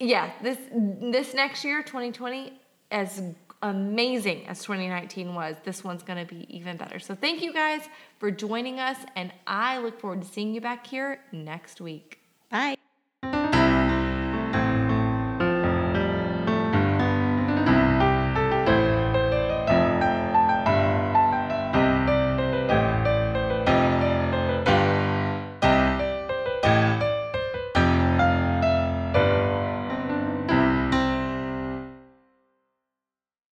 yeah, this this next year, 2020, as amazing as 2019 was, this one's going to be even better. So thank you guys for joining us, and I look forward to seeing you back here next week.